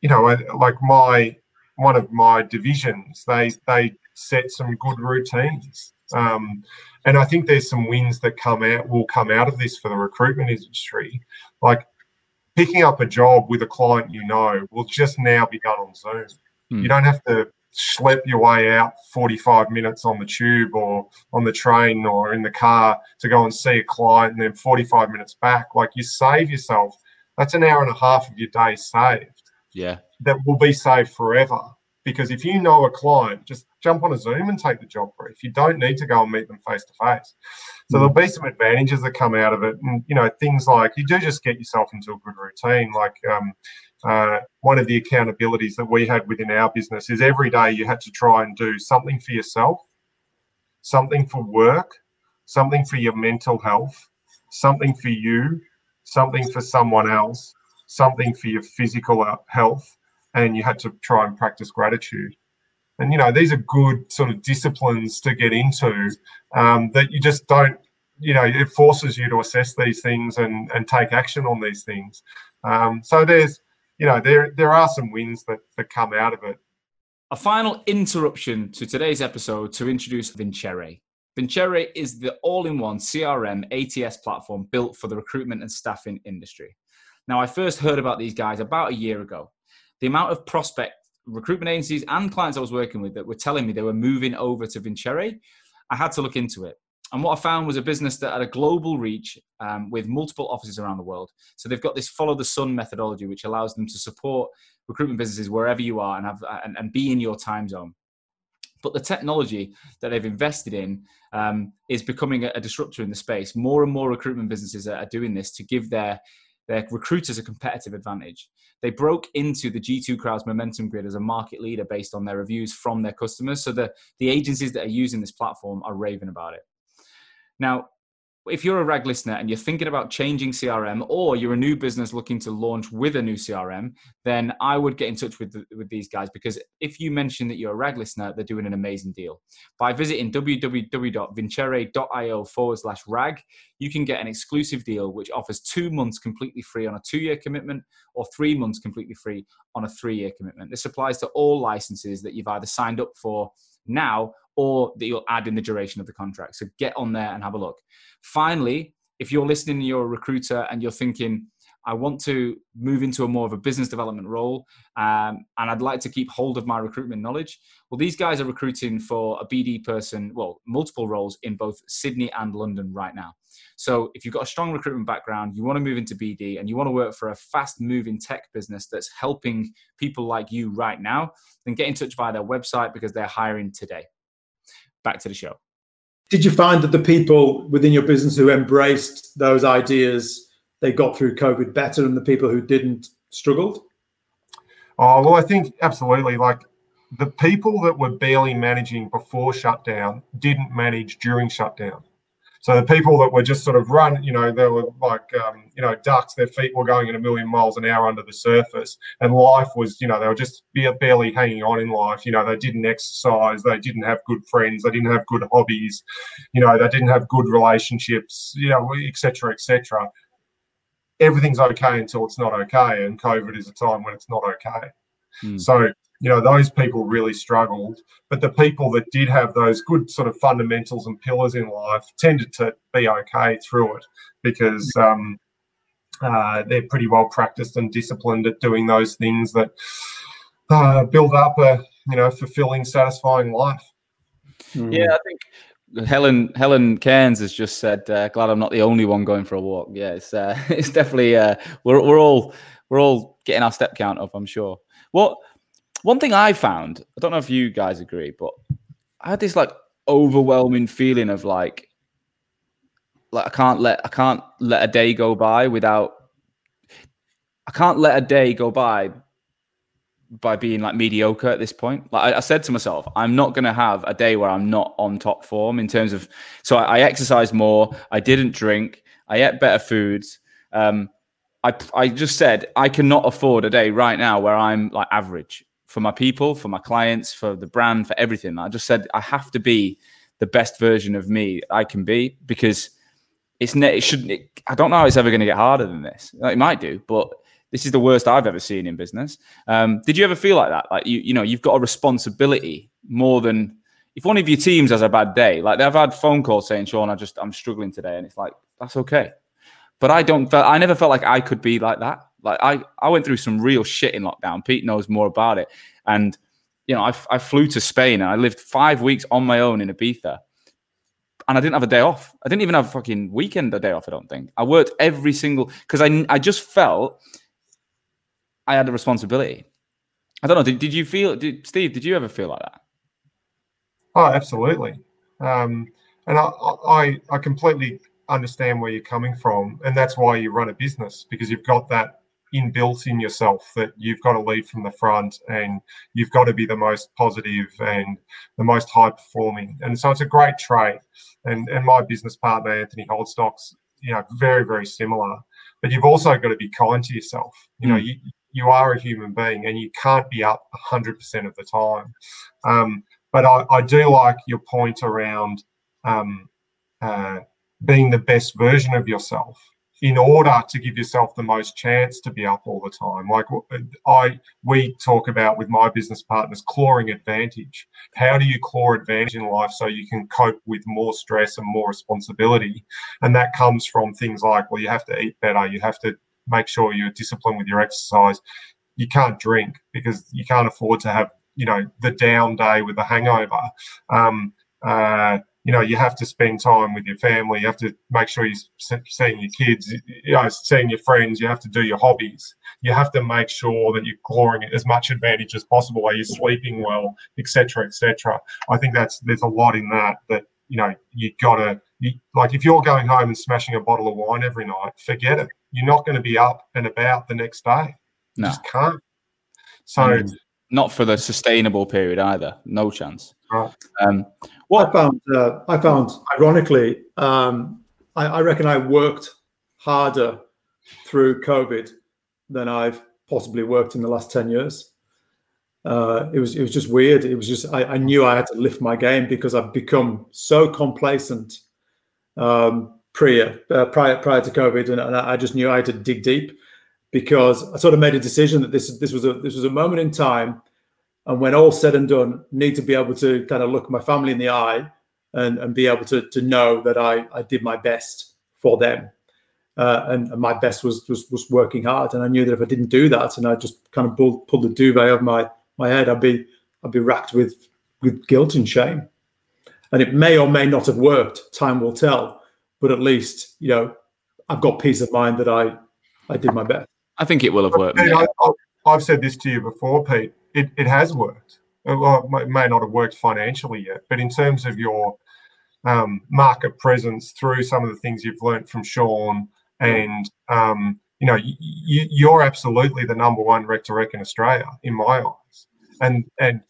you know, like my one of my divisions, they they set some good routines. Um, and I think there's some wins that come out will come out of this for the recruitment industry. Like picking up a job with a client you know will just now be done on Zoom. Mm. You don't have to schlep your way out 45 minutes on the tube or on the train or in the car to go and see a client and then 45 minutes back. Like you save yourself, that's an hour and a half of your day saved. Yeah that will be saved forever. Because if you know a client, just jump on a Zoom and take the job brief. You don't need to go and meet them face to face. So there'll be some advantages that come out of it, and you know things like you do just get yourself into a good routine. Like um, uh, one of the accountabilities that we had within our business is every day you had to try and do something for yourself, something for work, something for your mental health, something for you, something for someone else, something for your physical health, and you had to try and practice gratitude. And you know these are good sort of disciplines to get into um, that you just don't. You know, it forces you to assess these things and and take action on these things. Um, so there's, you know, there there are some wins that that come out of it. A final interruption to today's episode to introduce Vincere. Vincere is the all-in-one CRM ATS platform built for the recruitment and staffing industry. Now, I first heard about these guys about a year ago. The amount of prospect recruitment agencies and clients I was working with that were telling me they were moving over to Vincere, I had to look into it. And what I found was a business that had a global reach um, with multiple offices around the world. So they've got this follow the sun methodology, which allows them to support recruitment businesses wherever you are and have and, and be in your time zone. But the technology that they've invested in um, is becoming a, a, disruptor in the space. More and more recruitment businesses are, are doing this to give their their recruiters a competitive advantage. They broke into the G2 Crowd's momentum grid as a market leader based on their reviews from their customers. So the, the agencies that are using this platform are raving about it. Now, if you're a rag listener and you're thinking about changing crm or you're a new business looking to launch with a new crm then i would get in touch with, the, with these guys because if you mention that you're a rag listener they're doing an amazing deal. By visiting www.vincere.io forward slash rag you can get an exclusive deal which offers two months completely free on a two-year commitment or three months completely free on a three-year commitment. This applies to all licenses that you've either signed up for now or that you'll add in the duration of the contract. So get on there and have a look. Finally, if you're listening, you're a recruiter and you're thinking, I want to move into a more of a business development role, um, and I'd like to keep hold of my recruitment knowledge. Well, these guys are recruiting for a BD person, well, multiple roles in both Sydney and London right now. So, if you've got a strong recruitment background, you want to move into BD, and you want to work for a fast-moving tech business that's helping people like you right now, then get in touch via their website because they're hiring today back to the show. Did you find that the people within your business who embraced those ideas, they got through COVID better than the people who didn't struggled? Oh, well, I think absolutely. Like the people that were barely managing before shutdown didn't manage during shutdown. So the people that were just sort of run, you know, they were like, um, you know, ducks. Their feet were going at a million miles an hour under the surface, and life was, you know, they were just barely hanging on in life. You know, they didn't exercise, they didn't have good friends, they didn't have good hobbies, you know, they didn't have good relationships, you know, etc., etc. Everything's okay until it's not okay, and COVID is a time when it's not okay. Mm. So you know those people really struggled but the people that did have those good sort of fundamentals and pillars in life tended to be okay through it because um, uh, they're pretty well practiced and disciplined at doing those things that uh, build up a you know fulfilling satisfying life mm. yeah i think Helen Helen Cairns has just said, uh, "Glad I'm not the only one going for a walk." Yeah, it's uh, *laughs* it's definitely uh, we're we're all we're all getting our step count up. I'm sure. What one thing I found, I don't know if you guys agree, but I had this like overwhelming feeling of like, like I can't let I can't let a day go by without I can't let a day go by by being like mediocre at this point. Like I, I said to myself, I'm not going to have a day where I'm not on top form in terms of. So I, I exercised more. I didn't drink. I ate better foods. Um, I I just said I cannot afford a day right now where I'm like average for my people, for my clients, for the brand, for everything. I just said I have to be the best version of me I can be because it's ne- it shouldn't. It, I don't know how it's ever going to get harder than this. It might do, but this is the worst I've ever seen in business. Um, did you ever feel like that? Like you, you know, you've got a responsibility more than if one of your teams has a bad day. Like they've had phone calls saying, "Sean, I just I'm struggling today," and it's like that's okay. But I don't. I never felt like I could be like that. Like I, I went through some real shit in lockdown. Pete knows more about it. And, you know, I, I flew to Spain and I lived five weeks on my own in Ibiza. And I didn't have a day off. I didn't even have a fucking weekend a day off, I don't think. I worked every single, because I, I just felt I had a responsibility. I don't know. Did, did you feel, did, Steve, did you ever feel like that? Oh, absolutely. Um, and I, I, I completely understand where you're coming from, and that's why you run a business because you've got that inbuilt in yourself that you've got to lead from the front and you've got to be the most positive and the most high performing. And so it's a great trait. And and my business partner Anthony Holdstock's, you know, very very similar. But you've also got to be kind to yourself. You know, mm. you you are a human being and you can't be up 100% of the time. Um, but I, I, do like your point around um, uh, being the best version of yourself in order to give yourself the most chance to be up all the time. Like I, we talk about with my business partners, clawing advantage. How do you claw advantage in life so you can cope with more stress and more responsibility? And that comes from things like, well, you have to eat better, you have to make sure you're disciplined with your exercise. You can't drink because you can't afford to have, you know, the down day with the hangover. Um, uh, you know, you have to spend time with your family. You have to make sure you're seeing your kids, you know, seeing your friends. You have to do your hobbies. You have to make sure that you're clawing as much advantage as possible. Are you sleeping well, etc., etc. I think that's there's a lot in that that you know you gotta you, like if you're going home and smashing a bottle of wine every night, forget it. You're not going to be up and about the next day. You no. just can't. So. Mm not for the sustainable period either. No chance. Right. Um, what I found, uh, I found, ironically, um, I, I, reckon I worked harder through COVID than I've possibly worked in the last ten years. Uh, it was it was just weird. It was just I, I, knew I had to lift my game because I've become so complacent um, prior uh, prior prior to COVID, and, and I just knew I had to dig deep because I sort of made a decision that this this was a this was a moment in time, and when all said and done, need to be able to kind of look my family in the eye and and be able to to know that I I did my best for them, uh, and, and, my best was, was was working hard, and I knew that if I didn't do that and I just kind of pulled pulled the duvet over my my head, I'd be I'd be racked with with guilt and shame, and it may or may not have worked. Time will tell, but at least you know I've got peace of mind that I I did my best. I think it will have worked. I, have said this to you before, Pete. It, it has worked. Well, it may not have worked financially yet, but in terms of your um, market presence through some of the things you've learned from Sean, and um, you know, you, are absolutely the number one rec to rec in Australia in my eyes, and and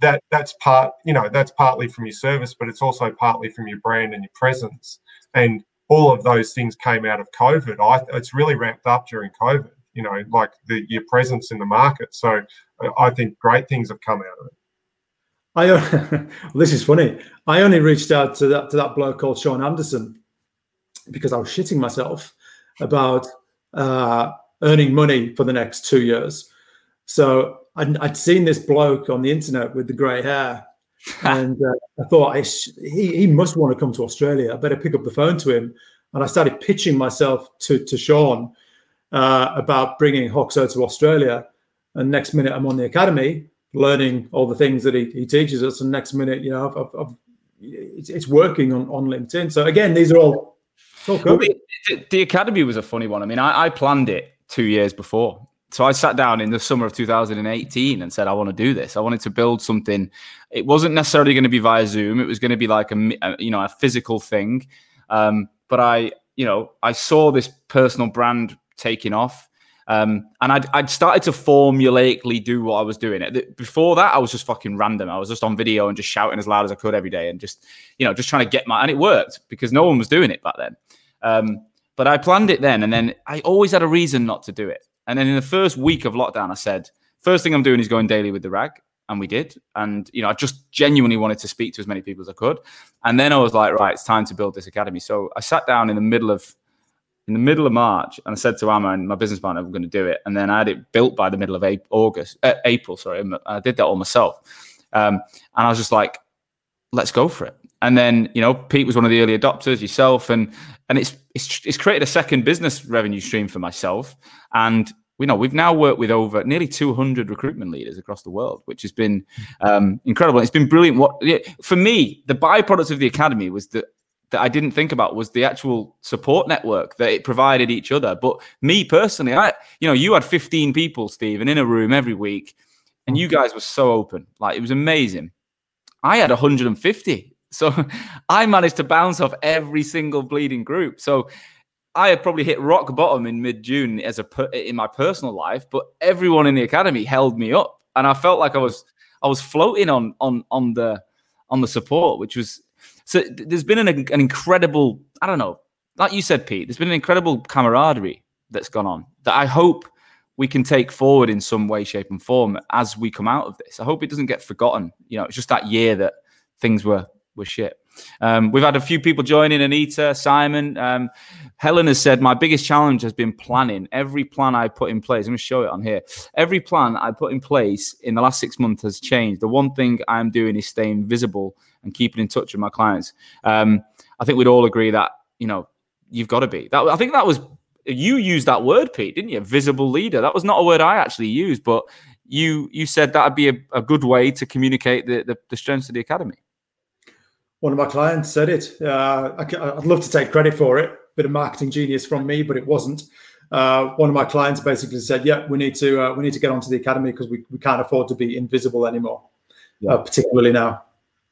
that that's part you know that's partly from your service, but it's also partly from your brand and your presence, and all of those things came out of COVID. I, it's really ramped up during COVID you know, like the, your presence in the market. So I think great things have come out of it. I *laughs* well, this is funny. I only reached out to that to that bloke called Sean Anderson because I was shitting myself about uh, earning money for the next two years. So I'd, I'd, seen this bloke on the internet with the grey hair, *laughs* and uh, I thought I sh- he he must want to come to Australia. I better pick up the phone to him, and I started pitching myself to to Sean uh, about bringing Hoxo to Australia. And next minute, I'm on the academy learning all the things that he, he teaches us. And next minute, you know, I've, I've, it's, it's, working on, on LinkedIn. So again, these are all. all well, the, the, academy was a funny one. I mean, I, I planned it two years before. So I sat down in the summer of 2018 and said, I want to do this. I wanted to build something. It wasn't necessarily going to be via Zoom. It was going to be like a, a you know a physical thing. Um, but I you know I saw this personal brand taking off. Um, and I'd, I'd started to formulaically do what I was doing. Before that, I was just fucking random. I was just on video and just shouting as loud as I could every day and just, you know, just trying to get my, and it worked because no one was doing it back then. Um, but I planned it then. And then I always had a reason not to do it. And then in the first week of lockdown, I said, first thing I'm doing is going daily with the rag. And we did. And, you know, I just genuinely wanted to speak to as many people as I could. And then I was like, right, it's time to build this academy. So I sat down in the middle of in the middle of March, and I said to Amma and my business partner, "We're going to do it." And then I had it built by the middle of April, August, uh, April. Sorry, I did that all myself, um, and I was just like, "Let's go for it." And then you know, Pete was one of the early adopters, yourself, and and it's it's it's created a second business revenue stream for myself, and we know we've now worked with over nearly 200 recruitment leaders across the world, which has been um, incredible. It's been brilliant. What for me, the byproduct of the academy was that that I didn't think about was the actual support network that it provided each other. But me personally, I, you know, you had 15 people, Stephen, in a room every week, and you mm-hmm. guys were so open. Like it was amazing. I had 150. *laughs* So I managed to bounce off every single bleeding group. So I had probably hit rock bottom in mid June as a in my personal life, but everyone in the academy held me up, and I felt like I was I was floating on on on the on the support, which was so. There's been an, an incredible I don't know, like you said, Pete. There's been an incredible camaraderie that's gone on that I hope we can take forward in some way, shape, and form as we come out of this. I hope it doesn't get forgotten. You know, it's just that year that things were were shit. Um, we've had a few people joining Anita, Simon. Um, Helen has said, My biggest challenge has been planning. Every plan I put in place, I'm going to show it on here. Every plan I put in place in the last six months has changed. The one thing I'm doing is staying visible and keeping in touch with my clients. Um, I think we'd all agree that, you know, you've got to be. That, I think that was, you used that word, Pete, didn't you? Visible leader. That was not a word I actually used, but you you said that would be a, a good way to communicate the, the, the strengths of the academy one of my clients said it. Uh, I, would love to take credit for it. Bit of marketing genius from me, but it wasn't. Uh, one of my clients basically said, "Yeah, we need to uh, we need to get onto the academy because we, we can't afford to be invisible anymore, yeah. Uh, particularly now."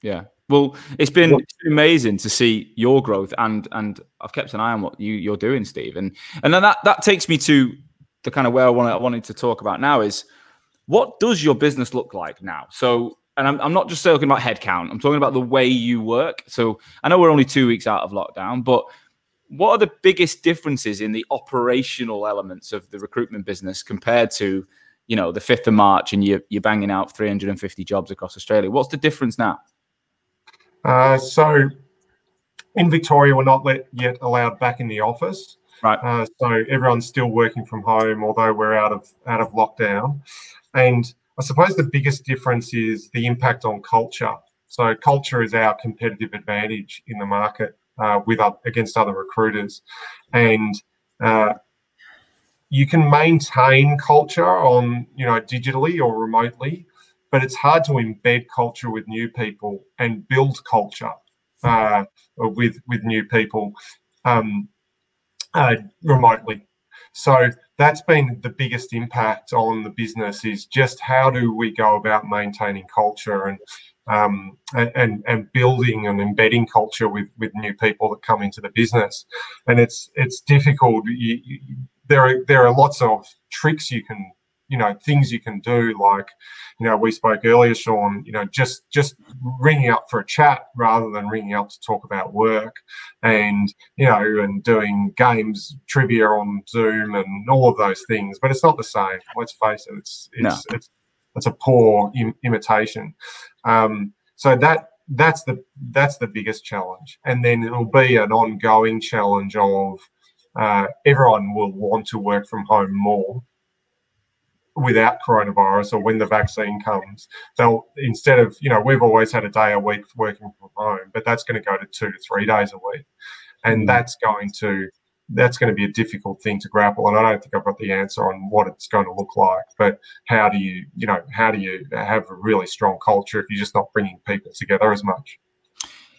Yeah. Well, it's been, it's been, amazing to see your growth, and and I've kept an eye on what you you're doing, Steve, and and then that that takes me to the kind of where I, want, I wanted to talk about now is what does your business look like now? So and I'm, I'm not just talking about headcount. I'm talking about the way you work. So I know we're only two weeks out of lockdown, but what are the biggest differences in the operational elements of the recruitment business compared to, you know, the 5th of March and you're, you're banging out 350 jobs across Australia? What's the difference now? Uh, so in Victoria, we're not let, yet allowed back in the office. Right. Uh, so everyone's still working from home, although we're out of out of lockdown. And I suppose the biggest difference is the impact on culture. So culture is our competitive advantage in the market uh, with uh, against other recruiters, and uh, you can maintain culture on you know digitally or remotely, but it's hard to embed culture with new people and build culture uh, with with new people um, uh, remotely. So that's been the biggest impact on the business is just how do we go about maintaining culture and um, and and building and embedding culture with with new people that come into the business, and it's it's difficult. You, you, there are there are lots of tricks you can you know things you can do like you know we spoke earlier sean you know just just ringing up for a chat rather than ringing up to talk about work and you know and doing games trivia on zoom and all of those things. But it's not the same. Let's face it it's it's no. it's, it's a poor Im- imitation. Um, so that that's the that's the biggest challenge. And then it'll be an ongoing challenge of uh, everyone will want to work from home more without coronavirus or when the vaccine comes, they'll instead of you know we've always had a day a week working from home, but that's going to go to two to three days a week, and mm. that's going to that's going to be a difficult thing to grapple. And I don't think I've got the answer on what it's going to look like. But how do you you know how do you have a really strong culture if you're just not bringing people together as much?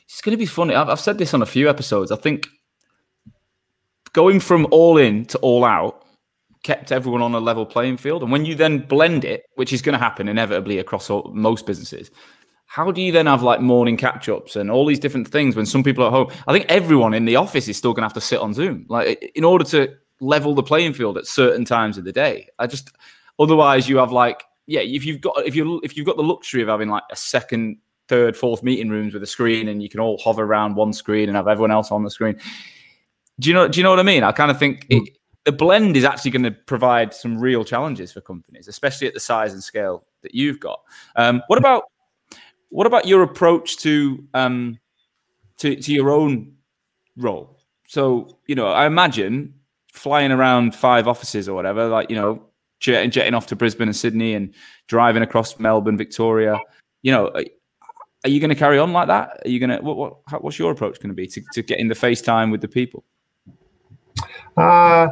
It's going to be funny. I've, I've said this on a few episodes. I think going from all in to all out kept everyone on a level playing field. And when you then blend it, which is going to happen inevitably across all, most businesses, how do you then have like morning catch ups and all these different things when some people are at home? I think everyone in the office is still going to have to sit on Zoom, like in order to level the playing field at certain times of the day. I just otherwise you have like yeah, if you've got if you if you've got the luxury of having like a second, third, fourth meeting rooms with a screen and you can all hover around one screen and have everyone else on the screen. Do you know? Do you know what I mean? I kind of think it, the blend is actually going to provide some real challenges for companies, especially at the size and scale that you've got. Um, what about what about your approach to um, to, to your own role? So you know, I imagine flying around five offices or whatever, like you know, jetting, jetting off to Brisbane and Sydney and driving across Melbourne, Victoria. You know, are you going to carry on like that? Are you going to what, what what's your approach going to be to, to get in the FaceTime with the people? Uh,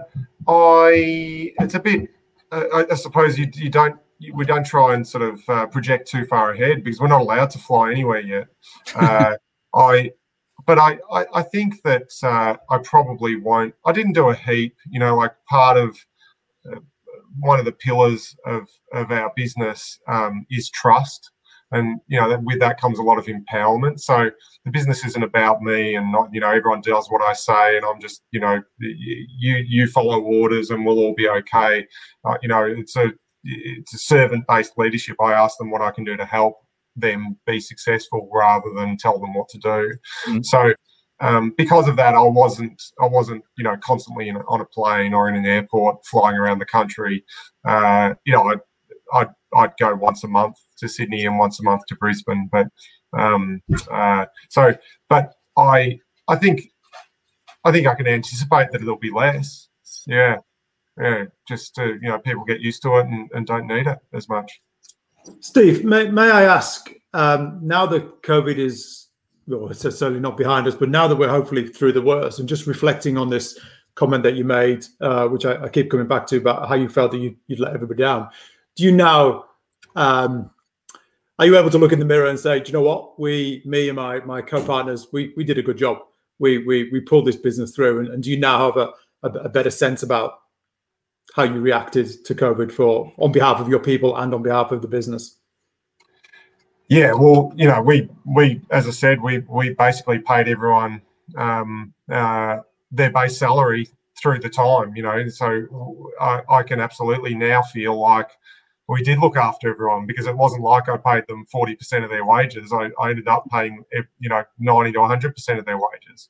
I it's a bit. Uh, I, I, suppose you you don't we don't try and sort of uh, project too far ahead because we're not allowed to fly anywhere yet. Uh, I but I, I, I think that uh, I probably won't. I didn't do a heap, you know, like part of uh, one of the pillars of, of our business um, is trust. And you know that with that comes a lot of empowerment. So the business isn't about me, and not you know everyone does what I say, and I'm just you know you you follow orders, and we'll all be okay. Uh, you know, it's a it's a servant based leadership. I ask them what I can do to help them be successful rather than tell them what to do. Mm. So um, because of that, I wasn't I wasn't you know constantly in, on a plane or in an airport flying around the country. Uh, you know, I'd, I'd, I'd go once a month to Sydney and once a month to Brisbane. But um, uh, so, but I I think I think I can anticipate that it'll be less. Yeah, yeah. Just to, you know, people get used to it and, and don't need it as much. Steve, may, may I ask um, now that COVID is well, it's certainly not behind us, but now that we're hopefully through the worst, and just reflecting on this comment that you made, uh, which I, I, keep coming back to about how you felt that you, would let everybody down. Do you now, um, are you able to look in the mirror and say, do you know what, we, me and my my co-partners, we we did a good job. We we we pulled this business through, and, and do you now have a, a, a better sense about how you reacted to COVID for on behalf of your people and on behalf of the business? Yeah, well, you know, we we as I said, we we basically paid everyone um, uh, their base salary through the time. You know, so I, I can absolutely now feel like we did look after everyone because it wasn't like I paid them forty percent of their wages. I, I ended up paying you know ninety to one hundred percent of their wages.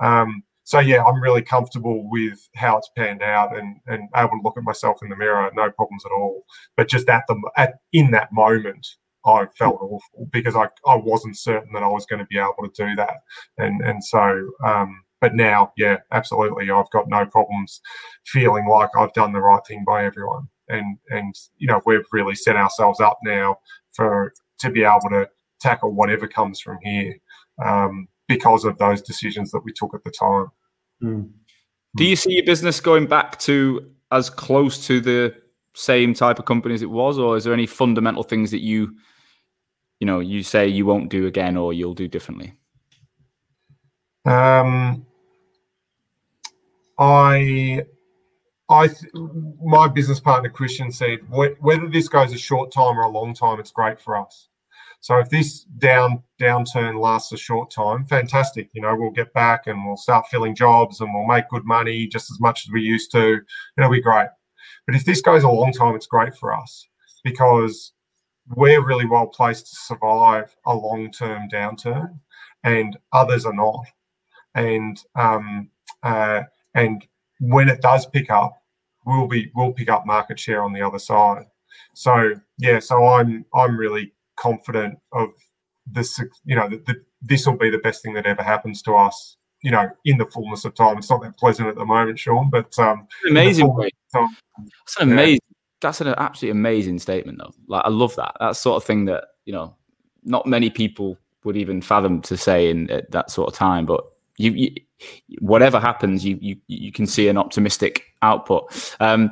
Um, so yeah, I'm really comfortable with how it's panned out and and able to look at myself in the mirror, no problems at all. But just at the at in that moment, I felt awful because I, I wasn't certain that I was going to be able to do that. And and so um, but now, yeah, absolutely, I've got no problems feeling like I've done the right thing by everyone. And and you know, we've really set ourselves up now for to be able to tackle whatever comes from here um, because of those decisions that we took at the time. Mm. Do you see your business going back to as close to the same type of company as it was, or is there any fundamental things that you you know you say you won't do again or you'll do differently? Um, I, I, my business partner Christian said whether this goes a short time or a long time, it's great for us. So if this down downturn lasts a short time, fantastic. You know, we'll get back and we'll start filling jobs and we'll make good money just as much as we used to. It'll be great. But if this goes a long time, it's great for us because we're really well placed to survive a long term downturn, and others are not. And um, uh, and when it does pick up, we'll be we'll pick up market share on the other side. So yeah, so I'm I'm really confident of this. You know, that this will be the best thing that ever happens to us. You know, in the fullness of time. It's not that pleasant at the moment, Sean, but um, amazing. It's an amazing that's an absolutely amazing statement, though. Like, I love that. That sort of thing that you know, not many people would even fathom to say in at that sort of time. But you, you whatever happens, you you you can see an optimistic output. Um,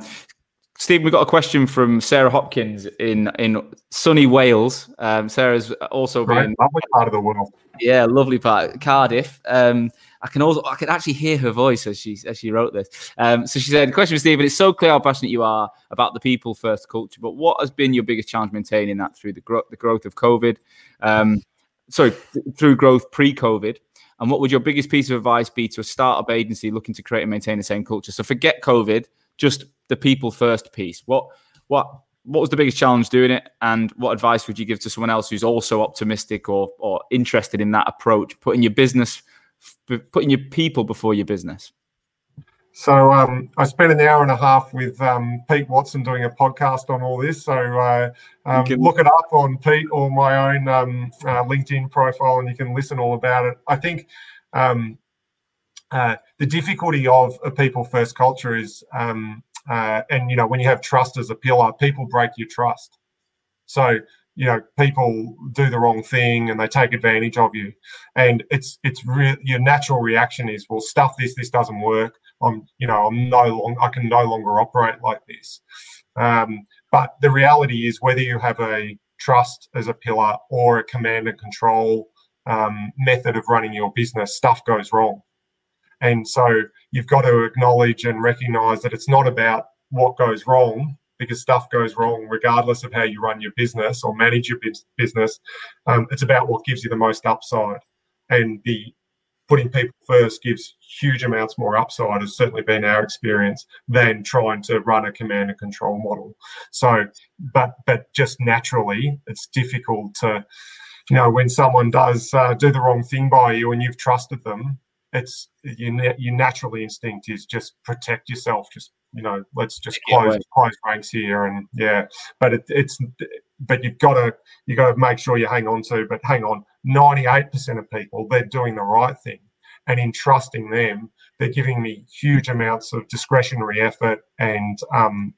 Steve, we've got a question from Sarah Hopkins in in sunny Wales. Um, Sarah's also right, been lovely part of the world. Yeah, lovely part, Cardiff. Um, I can also I can actually hear her voice as she as she wrote this. Um, so she said, "Question for Stephen: It's so clear how passionate you are about the people first culture, but what has been your biggest challenge maintaining that through the growth the growth of COVID? Um, sorry, th- through growth pre-COVID." And what would your biggest piece of advice be to a startup agency looking to create and maintain the same culture? So forget COVID, just the people first piece. What what what was the biggest challenge doing it, and what advice would you give to someone else who's also optimistic or or interested in that approach, putting your business putting your people before your business? So um, I spent an hour and a half with um, Pete Watson doing a podcast on all this. So uh, um, look it up on Pete or my own um, uh, LinkedIn profile, and you can listen all about it. I think um, uh, the difficulty of a people first culture is, um, uh, and you know, when you have trust as a pillar, people break your trust. So you know people do the wrong thing and they take advantage of you and it's it's real your natural reaction is well stuff this this doesn't work i'm you know i'm no long i can no longer operate like this. Um, but the reality is whether you have a trust as a pillar or a command and control um, method of running your business stuff goes wrong. And so you've got to acknowledge and recognize that it's not about what goes wrong because stuff goes wrong regardless of how you run your business or manage your business. Um, it's about what gives you the most upside, and the putting people first gives huge amounts more upside. Has certainly been our experience than trying to run a command and control model. So, but but just naturally, it's difficult to you know, when someone does uh, do the wrong thing by you and you've trusted them, it's your, your naturally instinct is just protect yourself. Just you know, let's just close close ranks here, and yeah. But it, it's but you've got to you got to make sure you hang on to. But hang on, ninety eight percent of people they're doing the right thing, and in trusting them, they're giving me huge amounts of discretionary effort and um,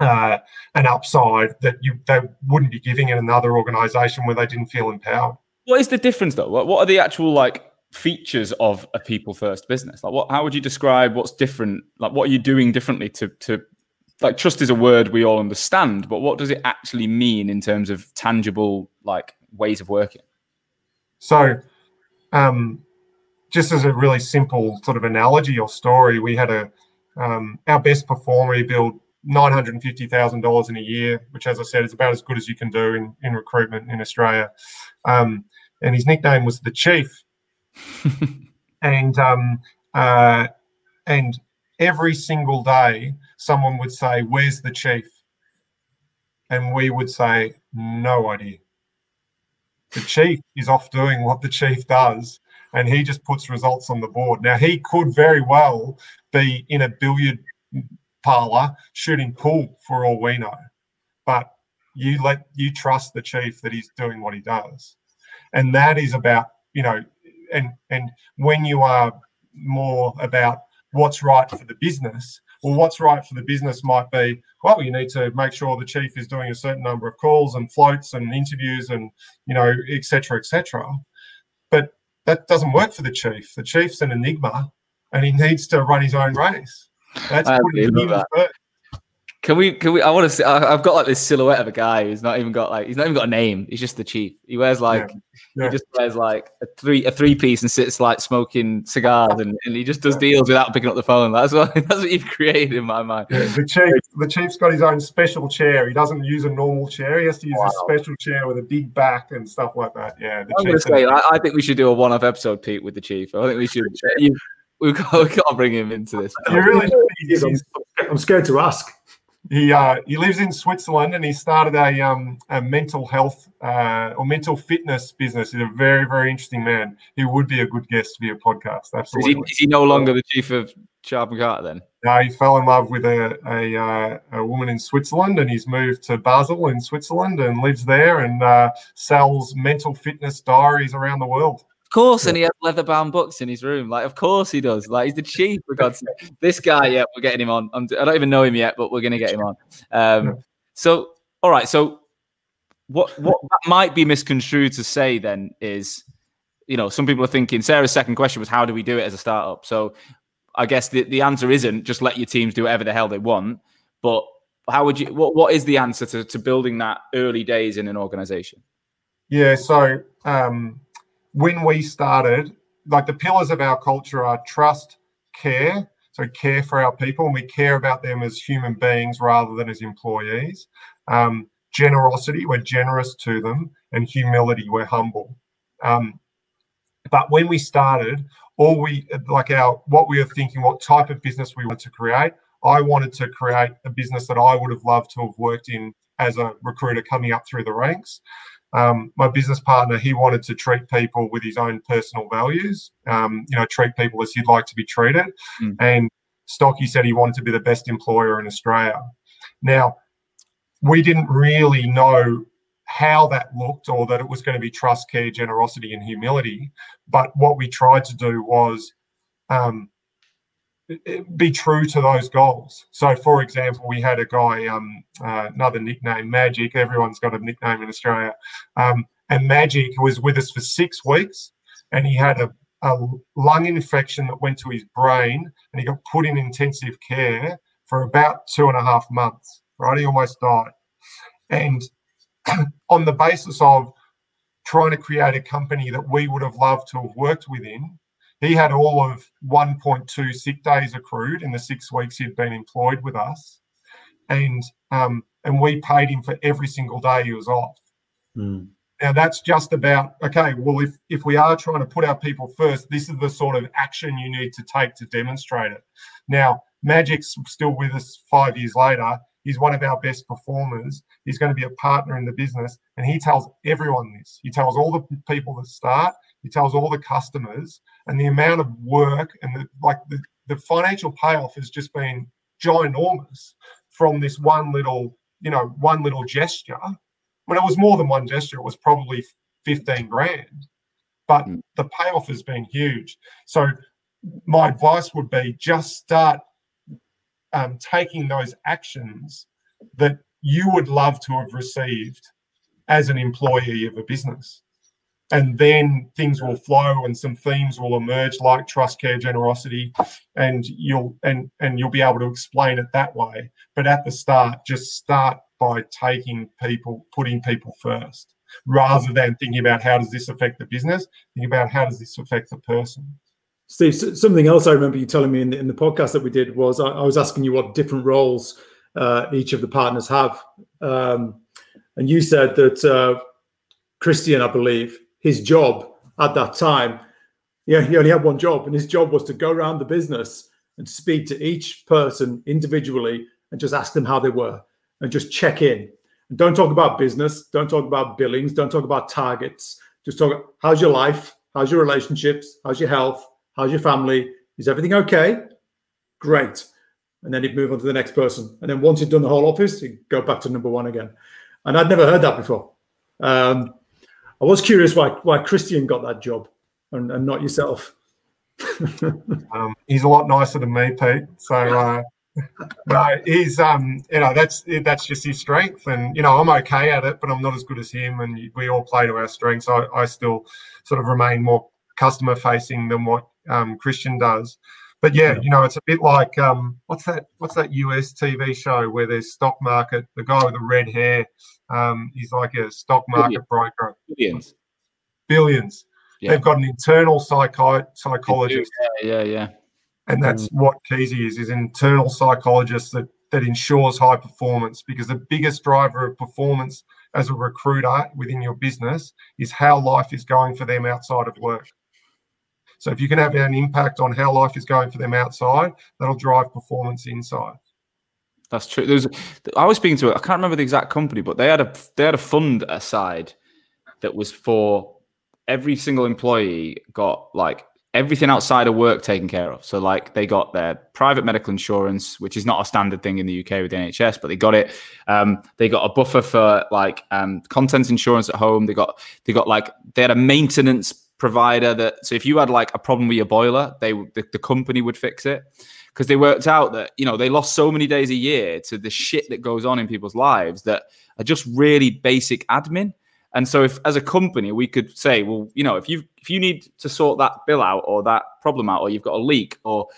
uh, an upside that you they wouldn't be giving in another organization where they didn't feel empowered. What is the difference though? What, what are the actual like features of a people first business? Like what how would you describe what's different? Like what are you doing differently to to like trust is a word we all understand, but what does it actually mean in terms of tangible like ways of working? So um just as a really simple sort of analogy or story, we had a um, our best performer built $950,000 in a year, which, as I said, is about as good as you can do in, in recruitment in Australia. Um, and his nickname was the Chief. *laughs* and um, uh, and every single day, someone would say, "Where's the chief?" And we would say, "No idea." The chief is off doing what the chief does, and he just puts results on the board. Now he could very well be in a billiard parlor shooting pool for all we know. But you let you trust the chief that he's doing what he does. And that is about, you know, and and when you are more about what's right for the business, well, what's right for the business might be, well, you need to make sure the chief is doing a certain number of calls and floats and interviews and, you know, et cetera, et cetera. But that doesn't work for the chief. The chief's an enigma and he needs to run his own race. That's that. Can we? Can we? I want to see. I've got like this silhouette of a guy who's not even got like he's not even got a name. He's just the chief. He wears like yeah. Yeah. he just wears like a three a three piece and sits like smoking cigars and, and he just does deals without picking up the phone. That's what *laughs* that's what you've created in my mind. Yeah, the chief the chief's got his own special chair. He doesn't use a normal chair. He has to use wow. a special chair with a big back and stuff like that. Yeah. I'm gonna say I, I, think we should do a one off episode, Pete, with the chief. I think we should. *laughs* You, we can't, we can't bring him into this. Really, *laughs* I'm scared to ask. He uh, he lives in Switzerland and he started a um a mental health uh, or mental fitness business. He's a very very interesting man. He would be a good guest for your podcast. Absolutely. Is he, is he no longer the chief of Sharp and Carter then? No, he fell in love with a a, uh, a, woman in Switzerland and he's moved to Basel in Switzerland and lives there and uh, sells mental fitness diaries around the world course, and he has leather bound books in his room. Like, of course he does. Like, he's the chief, for God's sake. This guy, yeah, we're getting him on. I'm, I do not even know him yet, but we're going to get him on. Um, so, all right. So, what what might be misconstrued to say then is, you know, some people are thinking Sarah's second question was, how do we do it as a startup? So, I guess the, the answer isn't just let your teams do whatever the hell they want, but how would you what what is the answer to, to building that early days in an organization? Yeah, so um, when we started, like the pillars of our culture are trust, care. So care for our people, and we care about them as human beings rather than as employees. Um, generosity, we're generous to them, and humility, we're humble. Um, but when we started, all we like our what we were thinking, what type of business we wanted to create. I wanted to create a business that I would have loved to have worked in as a recruiter coming up through the ranks. Um, my business partner, he wanted to treat people with his own personal values, um, you know, treat people as he'd like to be treated. Mm. And Stocky said he wanted to be the best employer in Australia. Now, we didn't really know how that looked or that it was going to be trust, care, generosity, and humility. But what we tried to do was um, be true to those goals. So, for example, we had a guy, um, uh, another nickname, Magic. Everyone's got a nickname in Australia. Um, and Magic was with us for six weeks, and he had a, a, lung infection that went to his brain, and he got put in intensive care for about two and a half months. Right, he almost died. And *clears throat* on the basis of trying to create a company that we would have loved to have worked within, he had all of 1.2 sick days accrued in the six weeks he'd been employed with us. and um, and we paid him for every single day he was off. Mm. Now that's just about okay. Well, if if we are trying to put our people first, this is the sort of action you need to take to demonstrate it. Now, Magic's still with us five years later. He's one of our best performers. He's going to be a partner in the business, and he tells everyone this. He tells all the people that start. He tells all the customers, and the amount of work and the like the, the financial payoff has just been ginormous from this one little, you know, one little gesture. When it was more than one gesture, it was probably 15 grand. But mm. the payoff has been huge. So my advice would be just start um, taking those actions that you would love to have received as an employee of a business and then things will flow and some themes will emerge like trust care generosity and you'll and and you'll be able to explain it that way. But at the start just start by taking people putting people first rather than thinking about how does this affect the business think about how does this affect the person. Steve something else i remember you telling me in the, in the podcast that we did was i, I was asking you what different roles uh, each of the partners have. Um, and you said that uh, Christian i believe his job at that time, yeah, he only had one job, and his job was to go around the business and speak to each person individually and just ask them how they were and just check in. And don't talk about business, don't talk about billings, don't talk about targets. Just talk how's your life, how's your relationships, how's your health, how's your family, is everything okay? Great. And then he'd move on to the next person. And then once he'd done the whole office, he'd go back to number one again. And I'd never heard that before. Um, I was curious why why Christian got that job and, and not yourself. *laughs* um, he's a lot nicer than me, Pete. So uh, *laughs* no, he's um, you know that's that's just his strength, and you know I'm okay at it, but I'm not as good as him, and we all play to our strengths. I, I still sort of remain more customer facing than what um, Christian does. But yeah, you know, it's a bit like um, what's that? What's that US TV show where there's stock market? The guy with the red hair, um, he's like a stock market broker. Billions. Billions. Yeah. They've got an internal psychi- psychologist. Yeah, yeah, yeah. And that's mm. what Keezy is: is internal psychologist that that ensures high performance. Because the biggest driver of performance as a recruiter within your business is how life is going for them outside of work. So if you can have an impact on how life is going for them outside, that'll drive performance inside. That's true. There's, I was speaking to, I can't remember the exact company, but they had a they had a fund aside that was for every single employee got like everything outside of work taken care of. So like they got their private medical insurance, which is not a standard thing in the UK with the NHS, but they got it. Um, they got a buffer for like um, contents insurance at home. They got they got like they had a maintenance provider that so if you had like a problem with your boiler, they the, the company would fix it because they worked out that you know they lost so many days a year to the shit that goes on in people's lives that are just really basic admin. And so if as a company we could say, well, you know, if you if you need to sort that bill out or that problem out, or you've got a leak, or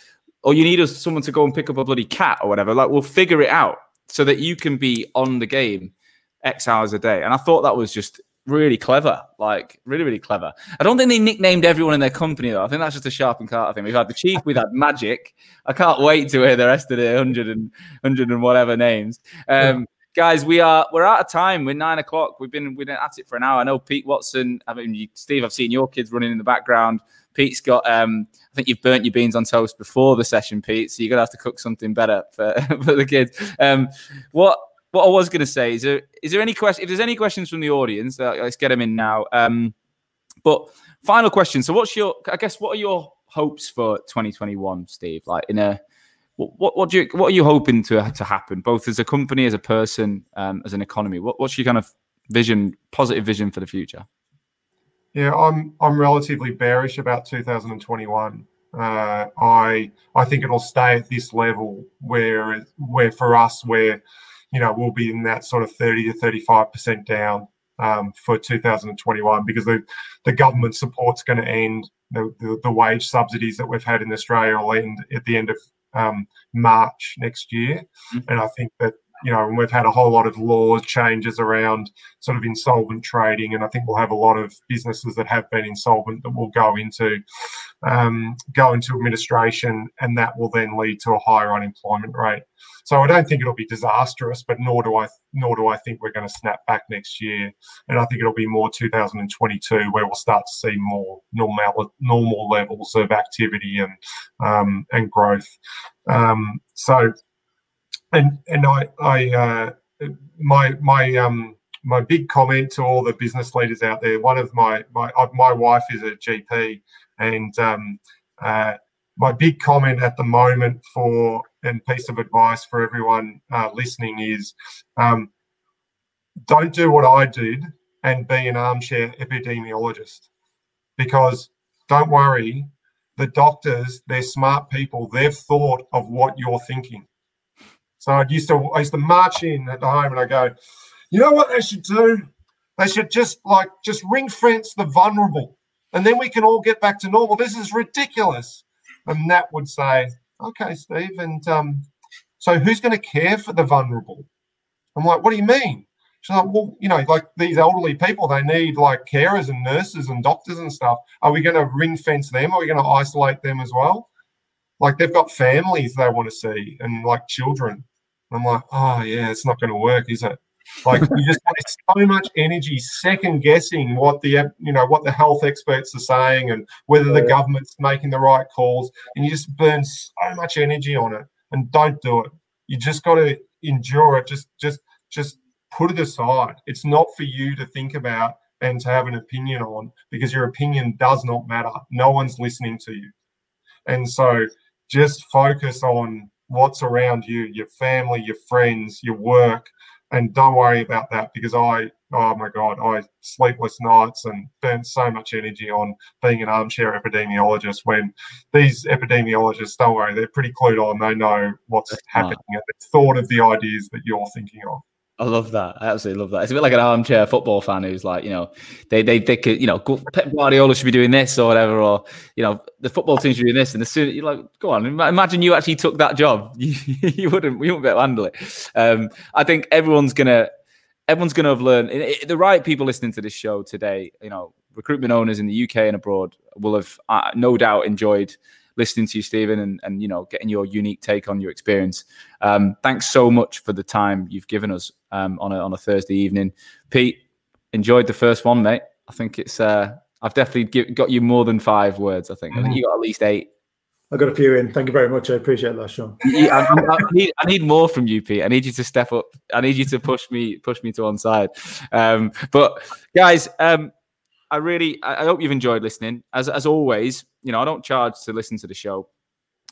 or you need us someone to go and pick up a bloody cat or whatever, like we'll figure it out so that you can be on the game X hours a day. And I thought that was just really clever, like really, really clever. I don't think they nicknamed everyone in their company though. I think that's just a Sharp and Carter thing. We've had the chief, we've had Magic. I can't wait to hear the rest of the hundred and hundred and 100 and whatever names. Um, guys, we are we're out of time. We're nine o'clock. We've been we've been at it for an hour. I know Pete Watson. I mean, you, Steve. I've seen your kids running in the background. Pete's got. Um, I think you've burnt your beans on toast before the session, Pete. So you're gonna have to cook something better for, *laughs* for the kids. Um, what what I was to say is there is there any question? If there's any questions from the audience, uh, let's get them in now. Um, but final question. So, what's your? I guess what are your hopes for 2021, Steve? Like in a what what do you what are you hoping to to happen, both as a company, as a person, um, as an economy? What, what's your kind of vision, positive vision for the future? Yeah, I'm I'm relatively bearish about 2021. Uh, I I think it'll stay at this level where where for us where you know, we'll be in that sort of 30 to 35% down um, for 2021 because the, the government support's going to end. The, the, the, wage subsidies that we've had in Australia will end at the end of um, March next year. Mm-hmm. And I think that, you know, we've had a whole lot of law changes around sort of insolvent trading. And I think we'll have a lot of businesses that have been insolvent that will go into um, go into administration, and that will then lead to a higher unemployment rate. So I don't think it'll be disastrous, but nor do I nor do I think we're going to snap back next year. And I think it'll be more 2022 where we'll start to see more normal normal levels of activity and um, and growth. Um, so and and I I uh, my my um my big comment to all the business leaders out there. One of my my uh, my wife is a GP, and um, uh, my big comment at the moment for and piece of advice for everyone uh, listening is um, don't do what I did and be an armchair epidemiologist because don't worry the doctors they're smart people. They've thought of what you're thinking. So I used to I used to march in at the home and I go you know what they should do? They should just like just ring fence the vulnerable and then we can all get back to normal. This is ridiculous. And that would say, okay, Steve, and um, so who's going to care for the vulnerable? I'm like, what do you mean? She's like, well, you know, like these elderly people, they need like carers and nurses and doctors and stuff. Are we going to ring fence them? Are we going to isolate them as well? Like they've got families they want to see and like children. I'm like, oh yeah, it's not going to work, is it? Like you just waste so much energy second guessing what the you know what the health experts are saying and whether the government's making the right calls, and you just burn so much energy on it. And don't do it. You just got to endure it. Just just just put it aside. It's not for you to think about and to have an opinion on because your opinion does not matter. No one's listening to you. And so just focus on what's around you, your family, your friends, your work, and don't worry about that because I, oh my God, I sleepless nights and burn so much energy on being an armchair epidemiologist when these epidemiologists, don't worry, they're pretty clued on. They know what's That's happening and they've thought of the ideas that you're thinking of. I love that. I absolutely love that. It's a bit like an armchair football fan who's like, you know, they they they could, you know, Pep Guardiola should be doing this or whatever, or you know, the football team should be doing this. And as soon as you're like, go on, imagine you actually took that job, *laughs* you, you wouldn't, you wouldn't be able to handle it. Um, I think everyone's gonna, everyone's gonna have learned. The right people listening to this show today, you know, recruitment owners in the UK and abroad will have uh, no doubt enjoyed listening to you, Stephen, and, and you know, getting your unique take on your experience. Um, thanks so much for the time you've given us um, on a on a Thursday evening. Pete, enjoyed the first one, mate. I think it's uh, I've definitely give, got you more than five words. I think. I think mm. you got at least eight. I got a few in. Thank you very much. I appreciate that, Sean. *laughs* Yeah, I, I, need, I, need, more from you, Pete. I need you to step up. I need you to push me, push me to one side. Um, but guys, um, I really, I hope you've enjoyed listening. As as always, you know, I don't charge to listen to the show.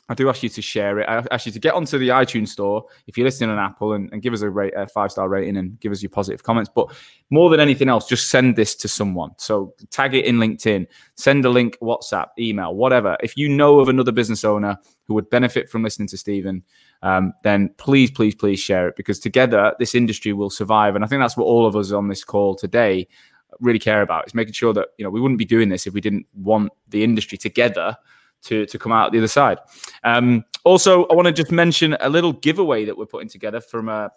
I do ask you to share it. I ask you to get onto the iTunes store if you're listening on Apple and, and give us a, rate, a five star rating and give us your positive comments. But more than anything else, just send this to someone. So tag it in LinkedIn, send a link, WhatsApp, email, whatever. If you know of another business owner who would benefit from listening to Stephen, um, then please, please, please share it because together this industry will survive. And I think that's what all of us on this call today really care about is making sure that you know we wouldn't be doing this if we didn't want the industry together to to come out the other side. Um, also, I want to just mention a little giveaway that we're putting together from a uh,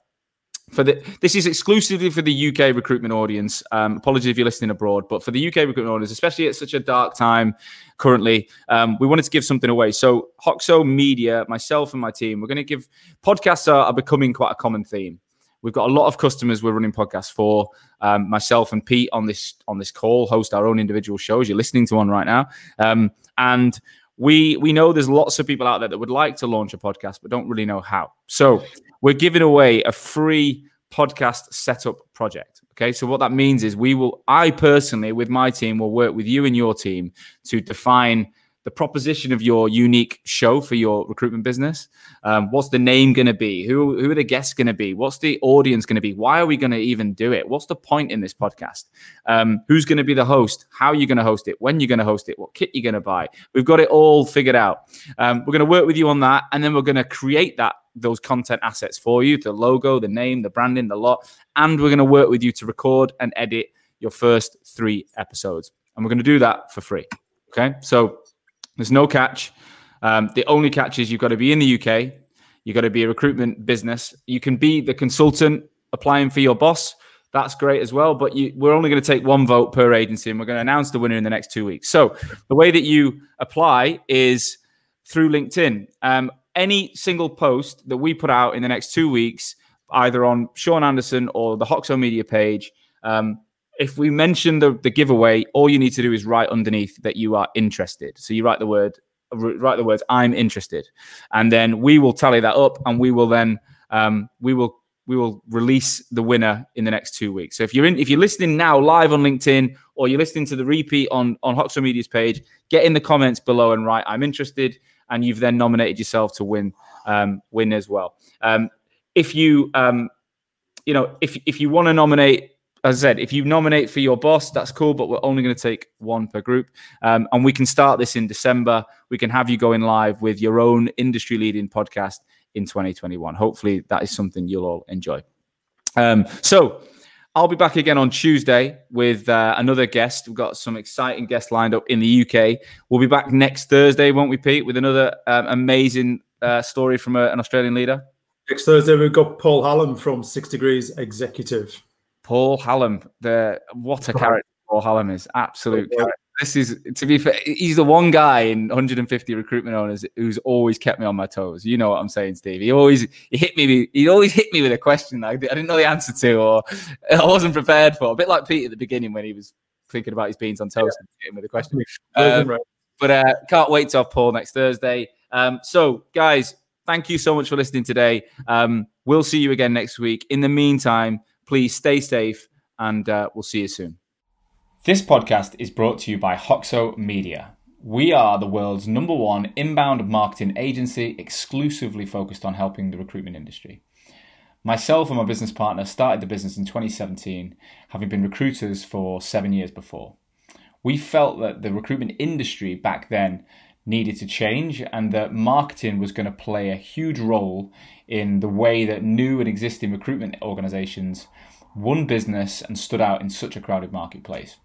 for the this is exclusively for the UK recruitment audience. Um, apologies if you're listening abroad, but for the UK recruitment audience, especially at such a dark time currently, um, we wanted to give something away. So Hoxo Media, myself and my team, we're going to give podcasts are, are becoming quite a common theme. We've got a lot of customers we're running podcasts for. Um, myself and Pete on this on this call host our own individual shows. You're listening to one right now, um, and we we know there's lots of people out there that would like to launch a podcast but don't really know how. So we're giving away a free podcast setup project. Okay, so what that means is we will, I personally, with my team, will work with you and your team to define the proposition of your unique show for your recruitment business. Um, what's the name going to be? Who, who are the guests going to be? What's the audience going to be? Why are we going to even do it? What's the point in this podcast? Um, who's going to be the host? How are you going to host it? When you're going to host it? What kit you're going to buy? We've got it all figured out. Um, we're going to work with you on that, and then we're going to create that those content assets for you: the logo, the name, the branding, the lot, and we're going to work with you to record and edit your first three episodes, and we're going to do that for free. Okay, so there's no catch. Um, the only catch is you've got to be in the UK. You've got to be a recruitment business. You can be the consultant applying for your boss. That's great as well. But you, we're only going to take one vote per agency, and we're going to announce the winner in the next two weeks. So the way that you apply is through LinkedIn. Um, any single post that we put out in the next two weeks, either on Sean Anderson or the Hoxo Media page, um, if we mention the, the giveaway, all you need to do is write underneath that you are interested. So you write the word, write the words "I'm interested," and then we will tally that up, and we will then um, we will we will release the winner in the next two weeks. So if you're in, if you're listening now live on LinkedIn or you're listening to the repeat on on Hoxo Media's page, get in the comments below and write "I'm interested," and you've then nominated yourself to win um, win as well. Um, if you um, you know if if you want to nominate as I said, if you nominate for your boss, that's cool, but we're only going to take one per group. Um, and we can start this in December. We can have you going live with your own industry leading podcast in 2021. Hopefully, that is something you'll all enjoy. Um, so, I'll be back again on Tuesday with uh, another guest. We've got some exciting guests lined up in the UK. We'll be back next Thursday, won't we, Pete, with another um, amazing uh, story from a, an Australian leader? Next Thursday, we've got Paul Hallam from Six Degrees Executive. Paul Hallam, the what a character Paul Hallam is, absolute. Character. This is to be fair, he's the one guy in 150 recruitment owners who's always kept me on my toes. You know what I'm saying, Steve? He always he hit me. He always hit me with a question I didn't know the answer to, or *laughs* I wasn't prepared for. A bit like Pete at the beginning when he was thinking about his beans on toast yeah. with a question. *laughs* Um, but uh, can't wait to have Paul next Thursday. Um, so, guys, thank you so much for listening today. Um, we'll see you again next week. In the meantime Please stay safe and uh, we'll see you soon. This podcast is brought to you by Hoxo Media. We are the world's number one inbound marketing agency exclusively focused on helping the recruitment industry. Myself and my business partner started the business in 2017, having been recruiters for seven years before. We felt that the recruitment industry back then needed to change and that marketing was going to play a huge role in the way that new and existing recruitment organizations won business and stood out in such a crowded marketplace.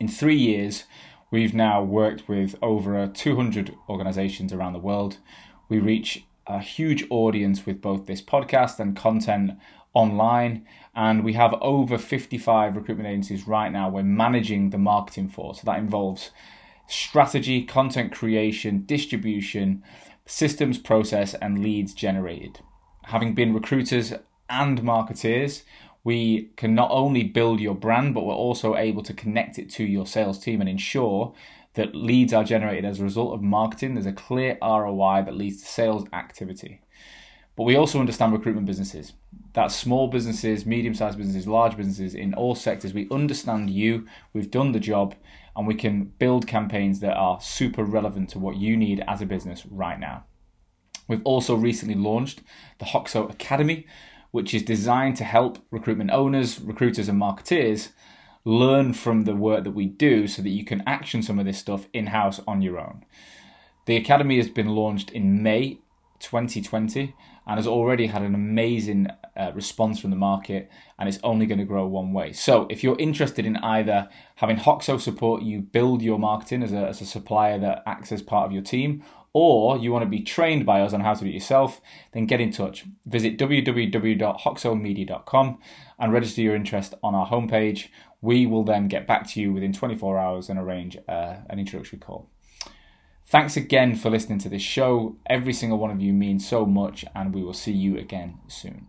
In three years, we've now worked with over 200 organizations around the world. We reach a huge audience with both this podcast and content online. And we have over 55 recruitment agencies right now we're managing the marketing for. So that involves strategy, content creation, distribution, systems process, and leads generated. Having been recruiters and marketeers, we can not only build your brand, but we're also able to connect it to your sales team and ensure that leads are generated as a result of marketing. There's a clear ROI that leads to sales activity. But we also understand recruitment businesses. That's small businesses, medium sized businesses, large businesses in all sectors. We understand you, we've done the job, and we can build campaigns that are super relevant to what you need as a business right now. We've also recently launched the Hoxo Academy, which is designed to help recruitment owners, recruiters, and marketeers learn from the work that we do so that you can action some of this stuff in house on your own. The Academy has been launched in May 2020 and has already had an amazing uh, response from the market and it's only going to grow one way. So, if you're interested in either having Hoxo support you build your marketing as a, as a supplier that acts as part of your team, or you want to be trained by us on how to do it yourself, then get in touch. Visit www.hoxomedia.com and register your interest on our homepage. We will then get back to you within 24 hours and arrange uh, an introductory call. Thanks again for listening to this show. Every single one of you means so much, and we will see you again soon.